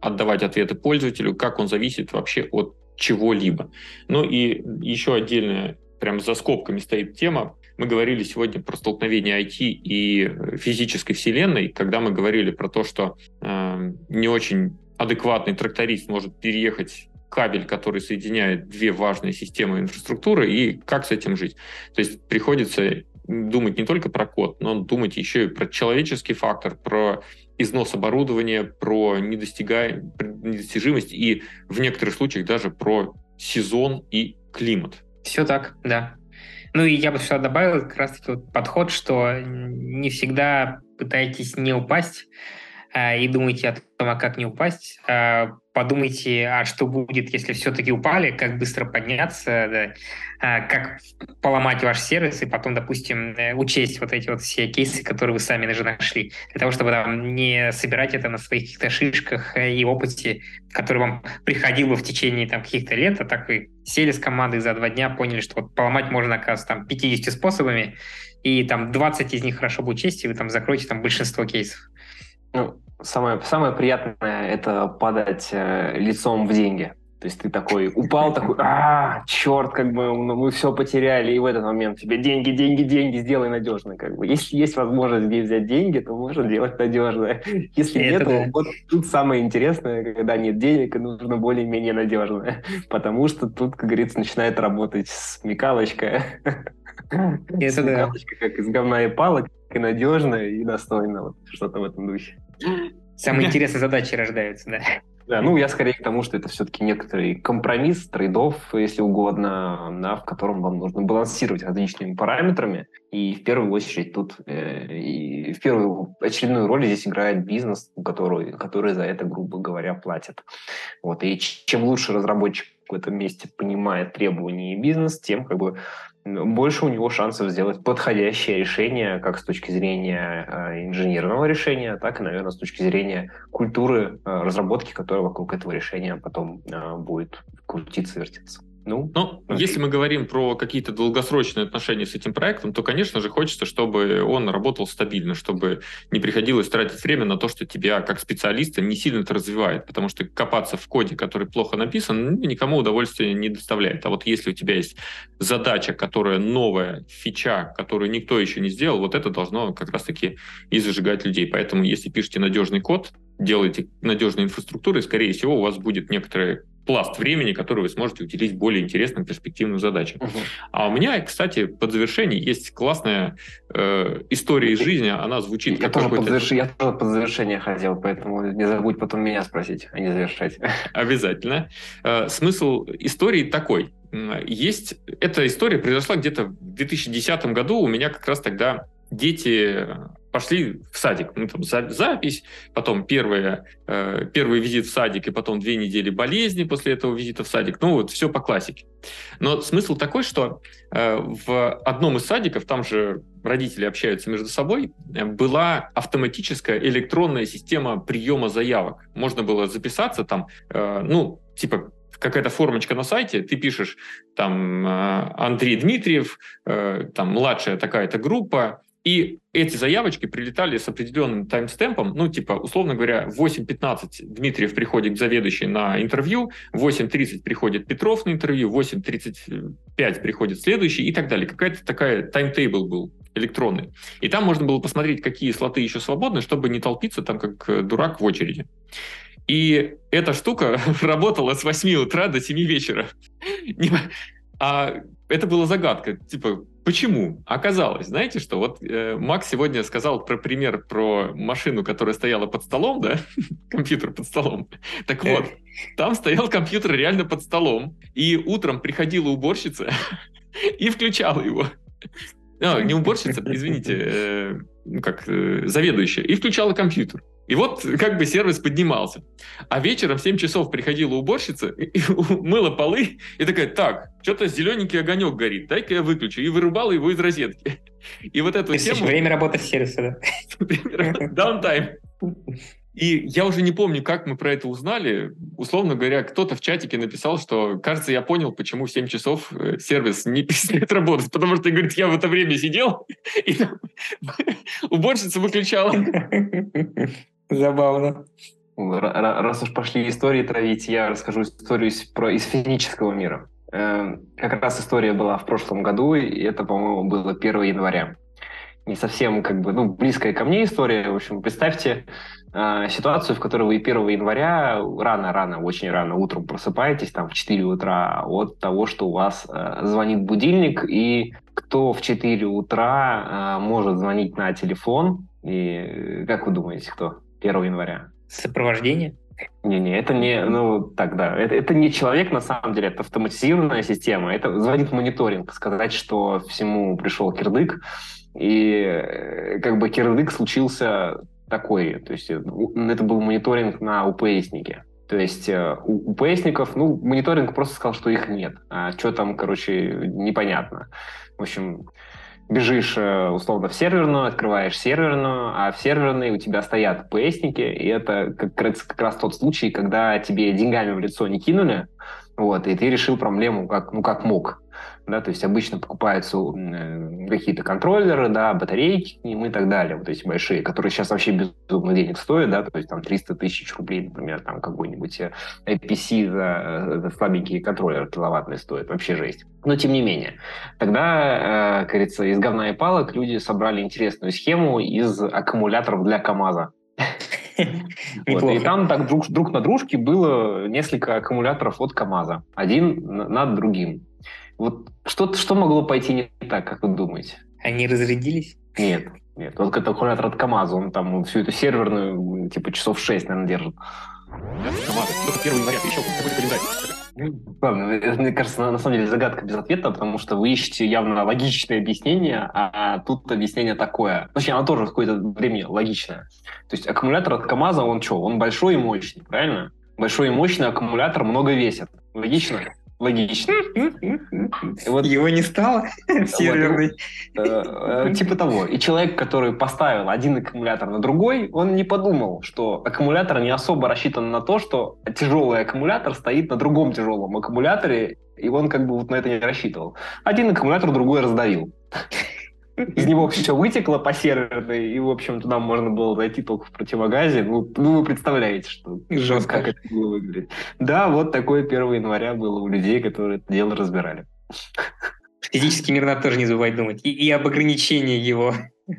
отдавать ответы пользователю, как он зависит вообще от чего-либо. Ну и еще отдельная, прям за скобками стоит тема. Мы говорили сегодня про столкновение IT и физической вселенной, когда мы говорили про то, что э, не очень адекватный тракторист может переехать кабель, который соединяет две важные системы инфраструктуры, и как с этим жить. То есть приходится думать не только про код, но думать еще и про человеческий фактор, про износ оборудования, про недостига... недостижимость и в некоторых случаях даже про сезон и климат. Все так, да. Ну и я бы сюда добавил как раз таки подход, что не всегда пытайтесь не упасть, а, и думайте о том, а как не упасть. А, подумайте, а что будет, если все-таки упали, как быстро подняться, да, а, как поломать ваш сервис, и потом, допустим, э, учесть вот эти вот все кейсы, которые вы сами даже нашли, для того, чтобы там не собирать это на своих каких-то шишках э, и опыте, который вам приходил бы в течение там каких-то лет, а так вы сели с командой за два дня, поняли, что вот поломать можно, оказывается, там 50 способами, и там 20 из них хорошо бы учесть, и вы там закроете там большинство кейсов. Ну, самое, самое приятное – это падать э, лицом в деньги. То есть ты такой упал, такой, а, черт, как бы ну, мы все потеряли, и в этот момент тебе деньги, деньги, деньги, сделай надежно. Как бы. Если есть возможность где взять деньги, то можно делать надежно. Если нет, то вот тут самое интересное, когда нет денег, и нужно более-менее надежное. Потому что тут, как говорится, начинает работать смекалочка. Это смекалочка, как из говна и палок, и надежно, и достойно. Вот что-то в этом духе. Самые интересные задачи рождаются, да. Да, ну я скорее к тому, что это все-таки некоторый компромисс, трейдов, если угодно, да, в котором вам нужно балансировать различными параметрами. И в первую очередь тут э, и в первую очередную роль здесь играет бизнес, который, который за это, грубо говоря, платит. Вот. И чем лучше разработчик в этом месте понимает требования и бизнес, тем как бы больше у него шансов сделать подходящее решение как с точки зрения э, инженерного решения, так и, наверное, с точки зрения культуры э, разработки, которая вокруг этого решения потом э, будет крутиться, вертеться. Ну, ну если мы говорим про какие-то долгосрочные отношения с этим проектом, то, конечно же, хочется, чтобы он работал стабильно, чтобы не приходилось тратить время на то, что тебя как специалиста не сильно это развивает, потому что копаться в коде, который плохо написан, ну, никому удовольствия не доставляет. А вот если у тебя есть задача, которая новая, фича, которую никто еще не сделал, вот это должно как раз-таки и зажигать людей. Поэтому если пишете надежный код, делаете надежную инфраструктуру, и, скорее всего, у вас будет некоторые пласт времени, который вы сможете уделить более интересным, перспективным задачам. Угу. А у меня, кстати, под завершение есть классная э, история из жизни, она звучит я как тоже, под заверш... я тоже под завершение хотел, поэтому не забудь потом меня спросить, а не завершать. Обязательно. Э, смысл истории такой. Есть... Эта история произошла где-то в 2010 году. У меня как раз тогда дети пошли в садик. Ну, там за, запись, потом первая, э, первый визит в садик, и потом две недели болезни после этого визита в садик. Ну, вот все по классике. Но смысл такой, что э, в одном из садиков, там же родители общаются между собой, э, была автоматическая электронная система приема заявок. Можно было записаться там, э, ну, типа какая-то формочка на сайте, ты пишешь там э, Андрей Дмитриев, э, там младшая такая-то группа, и эти заявочки прилетали с определенным таймстемпом, ну, типа, условно говоря, 8.15 Дмитриев приходит к заведующей на интервью, 8.30 приходит Петров на интервью, 8.35 приходит следующий и так далее. Какая-то такая таймтейбл был электронный. И там можно было посмотреть, какие слоты еще свободны, чтобы не толпиться там как дурак в очереди. И эта штука работала с 8 утра до 7 вечера. А это была загадка, типа, почему? Оказалось, знаете что, вот э, Макс сегодня сказал про пример про машину, которая стояла под столом, да, компьютер под столом. Так вот, там стоял компьютер реально под столом, и утром приходила уборщица и включала его. А, не уборщица, извините, э, ну как, э, заведующая, и включала компьютер. И вот как бы сервис поднимался. А вечером в 7 часов приходила уборщица, и, и мыла полы, и такая, так, что-то зелененький огонек горит, дай-ка я выключу. И вырубала его из розетки. И вот эту тему... Время работы сервиса, да? Даунтайм. И я уже не помню, как мы про это узнали. Условно говоря, кто-то в чатике написал, что, кажется, я понял, почему в 7 часов э, сервис не перестает работать. Потому что, говорит, я в это время сидел, и уборщица выключала. Забавно. Раз уж пошли истории травить, я расскажу историю из, про, из физического мира. Э, как раз история была в прошлом году, и это, по-моему, было 1 января. Не совсем как бы, ну, близкая ко мне история. В общем, представьте э, ситуацию, в которой вы 1 января рано-рано, очень рано утром просыпаетесь, там, в 4 утра, от того, что у вас э, звонит будильник, и кто в 4 утра э, может звонить на телефон, и как вы думаете, кто? 1 января. Сопровождение? Не-не, это не, ну, так, да, это, это не человек, на самом деле, это автоматизированная система, это звонит мониторинг, сказать, что всему пришел кирдык, и э, как бы кирдык случился такой, то есть э, это был мониторинг на УПСнике. То есть э, у, у ПСников, ну, мониторинг просто сказал, что их нет. А что там, короче, непонятно. В общем, бежишь э, условно в серверную, открываешь серверную, а в серверной у тебя стоят PS-ники, и это как раз, как раз тот случай, когда тебе деньгами в лицо не кинули, вот, и ты решил проблему как, ну, как мог да, то есть обычно покупаются э, какие-то контроллеры, да, батарейки к ним и так далее, вот эти большие, которые сейчас вообще безумно денег стоят, да, то есть там 300 тысяч рублей, например, там какой-нибудь APC за, за слабенький контроллер киловаттный стоит, вообще жесть. Но тем не менее, тогда, э, как говорится, из говна и палок люди собрали интересную схему из аккумуляторов для КАМАЗа. Вот, и там так друг, друг на дружке было несколько аккумуляторов от КАМАЗа, один над другим. Вот что, что могло пойти не так, как вы думаете? Они разрядились? Нет, нет. Только это аккумулятор от КамАЗа, он там всю эту серверную, типа, часов 6, наверное, держит. Ладно, мне кажется, на, на самом деле загадка без ответа, потому что вы ищете явно логичное объяснение, а тут объяснение такое. Точнее, оно тоже в какое-то время логичное. То есть аккумулятор от КамАЗа, он что? Он большой и мощный, правильно? Большой и мощный аккумулятор много весит. Логично? Логично. Вот, Его не стало серверный. Э, э, типа того. И человек, который поставил один аккумулятор на другой, он не подумал, что аккумулятор не особо рассчитан на то, что тяжелый аккумулятор стоит на другом тяжелом аккумуляторе, и он как бы вот на это не рассчитывал. Один аккумулятор другой раздавил. Из него все вытекло по серверной, и, в общем, туда можно было зайти только в противогазе. Ну, ну вы представляете, что жестко как это было выглядеть. Да, вот такое 1 января было у людей, которые это дело разбирали. Физический мир надо тоже не забывать думать. И, и об ограничении его.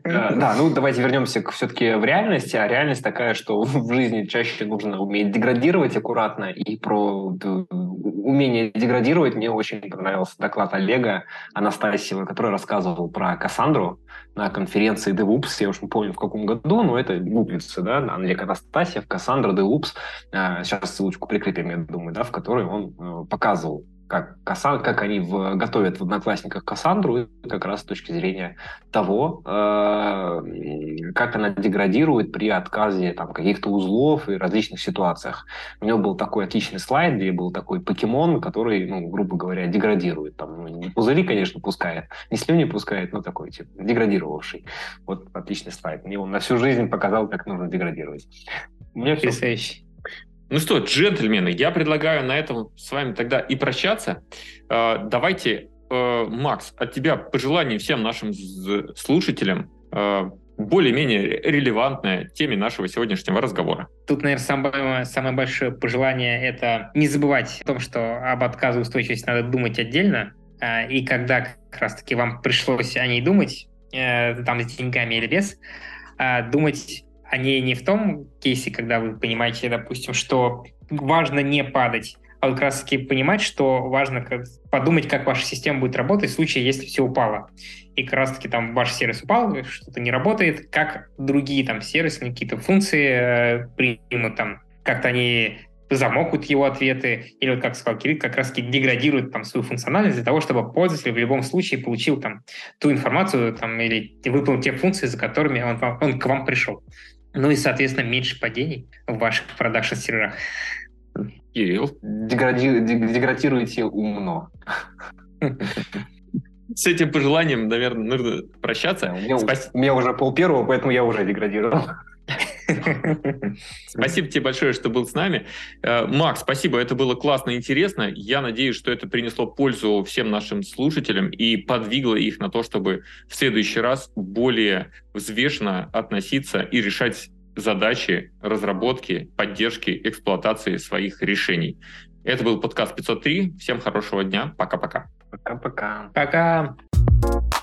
А, да, ну давайте вернемся к, все-таки в реальность. А реальность такая, что в жизни чаще нужно уметь деградировать аккуратно. И про умение деградировать мне очень понравился доклад Олега Анастасьева, который рассказывал про Кассандру на конференции DevOps. Я уж не помню, в каком году, но это гуглится, да, Олег Анастасьев, Кассандра DevOps. Сейчас ссылочку прикрепим, я думаю, да, в которой он э, показывал как, Кассан, как они в, готовят в Одноклассниках Кассандру, как раз с точки зрения того, э, как она деградирует при отказе там, каких-то узлов и различных ситуациях. У него был такой отличный слайд, где был такой покемон, который, ну, грубо говоря, деградирует. Там, ну, не пузыри, конечно, пускает, не слюни пускает, но такой, типа, деградировавший. Вот отличный слайд. Мне он на всю жизнь показал, как нужно деградировать. У меня все. Ну что, джентльмены, я предлагаю на этом с вами тогда и прощаться. Э, давайте, э, Макс, от тебя пожелание всем нашим слушателям э, более-менее релевантная теме нашего сегодняшнего разговора. Тут, наверное, самое, самое большое пожелание – это не забывать о том, что об отказоустойчивости надо думать отдельно, и когда как раз-таки вам пришлось о ней думать, там с деньгами или без, думать они не в том кейсе, когда вы понимаете, допустим, что важно не падать, а как раз таки понимать, что важно подумать, как ваша система будет работать в случае, если все упало. И как раз таки там ваш сервис упал, что-то не работает, как другие там сервисы, какие-то функции э, примут там, как-то они замокут его ответы, или вот как сказал Кирилл, как раз таки деградируют там свою функциональность для того, чтобы пользователь в любом случае получил там ту информацию там, или выполнил те функции, за которыми он, он к вам пришел. Ну и, соответственно, меньше падений в ваших продакшн-серверах. Кирилл? Дегради... Деградируйте умно. С этим пожеланием, наверное, нужно прощаться. У меня, Спас... у меня уже пол первого, поэтому я уже деградировал. Спасибо тебе большое, что был с нами. Э, Макс, спасибо, это было классно и интересно. Я надеюсь, что это принесло пользу всем нашим слушателям и подвигло их на то, чтобы в следующий раз более взвешенно относиться и решать задачи разработки, поддержки, эксплуатации своих решений. Это был подкаст 503. Всем хорошего дня. Пока-пока. Пока-пока. Пока. -пока. Пока.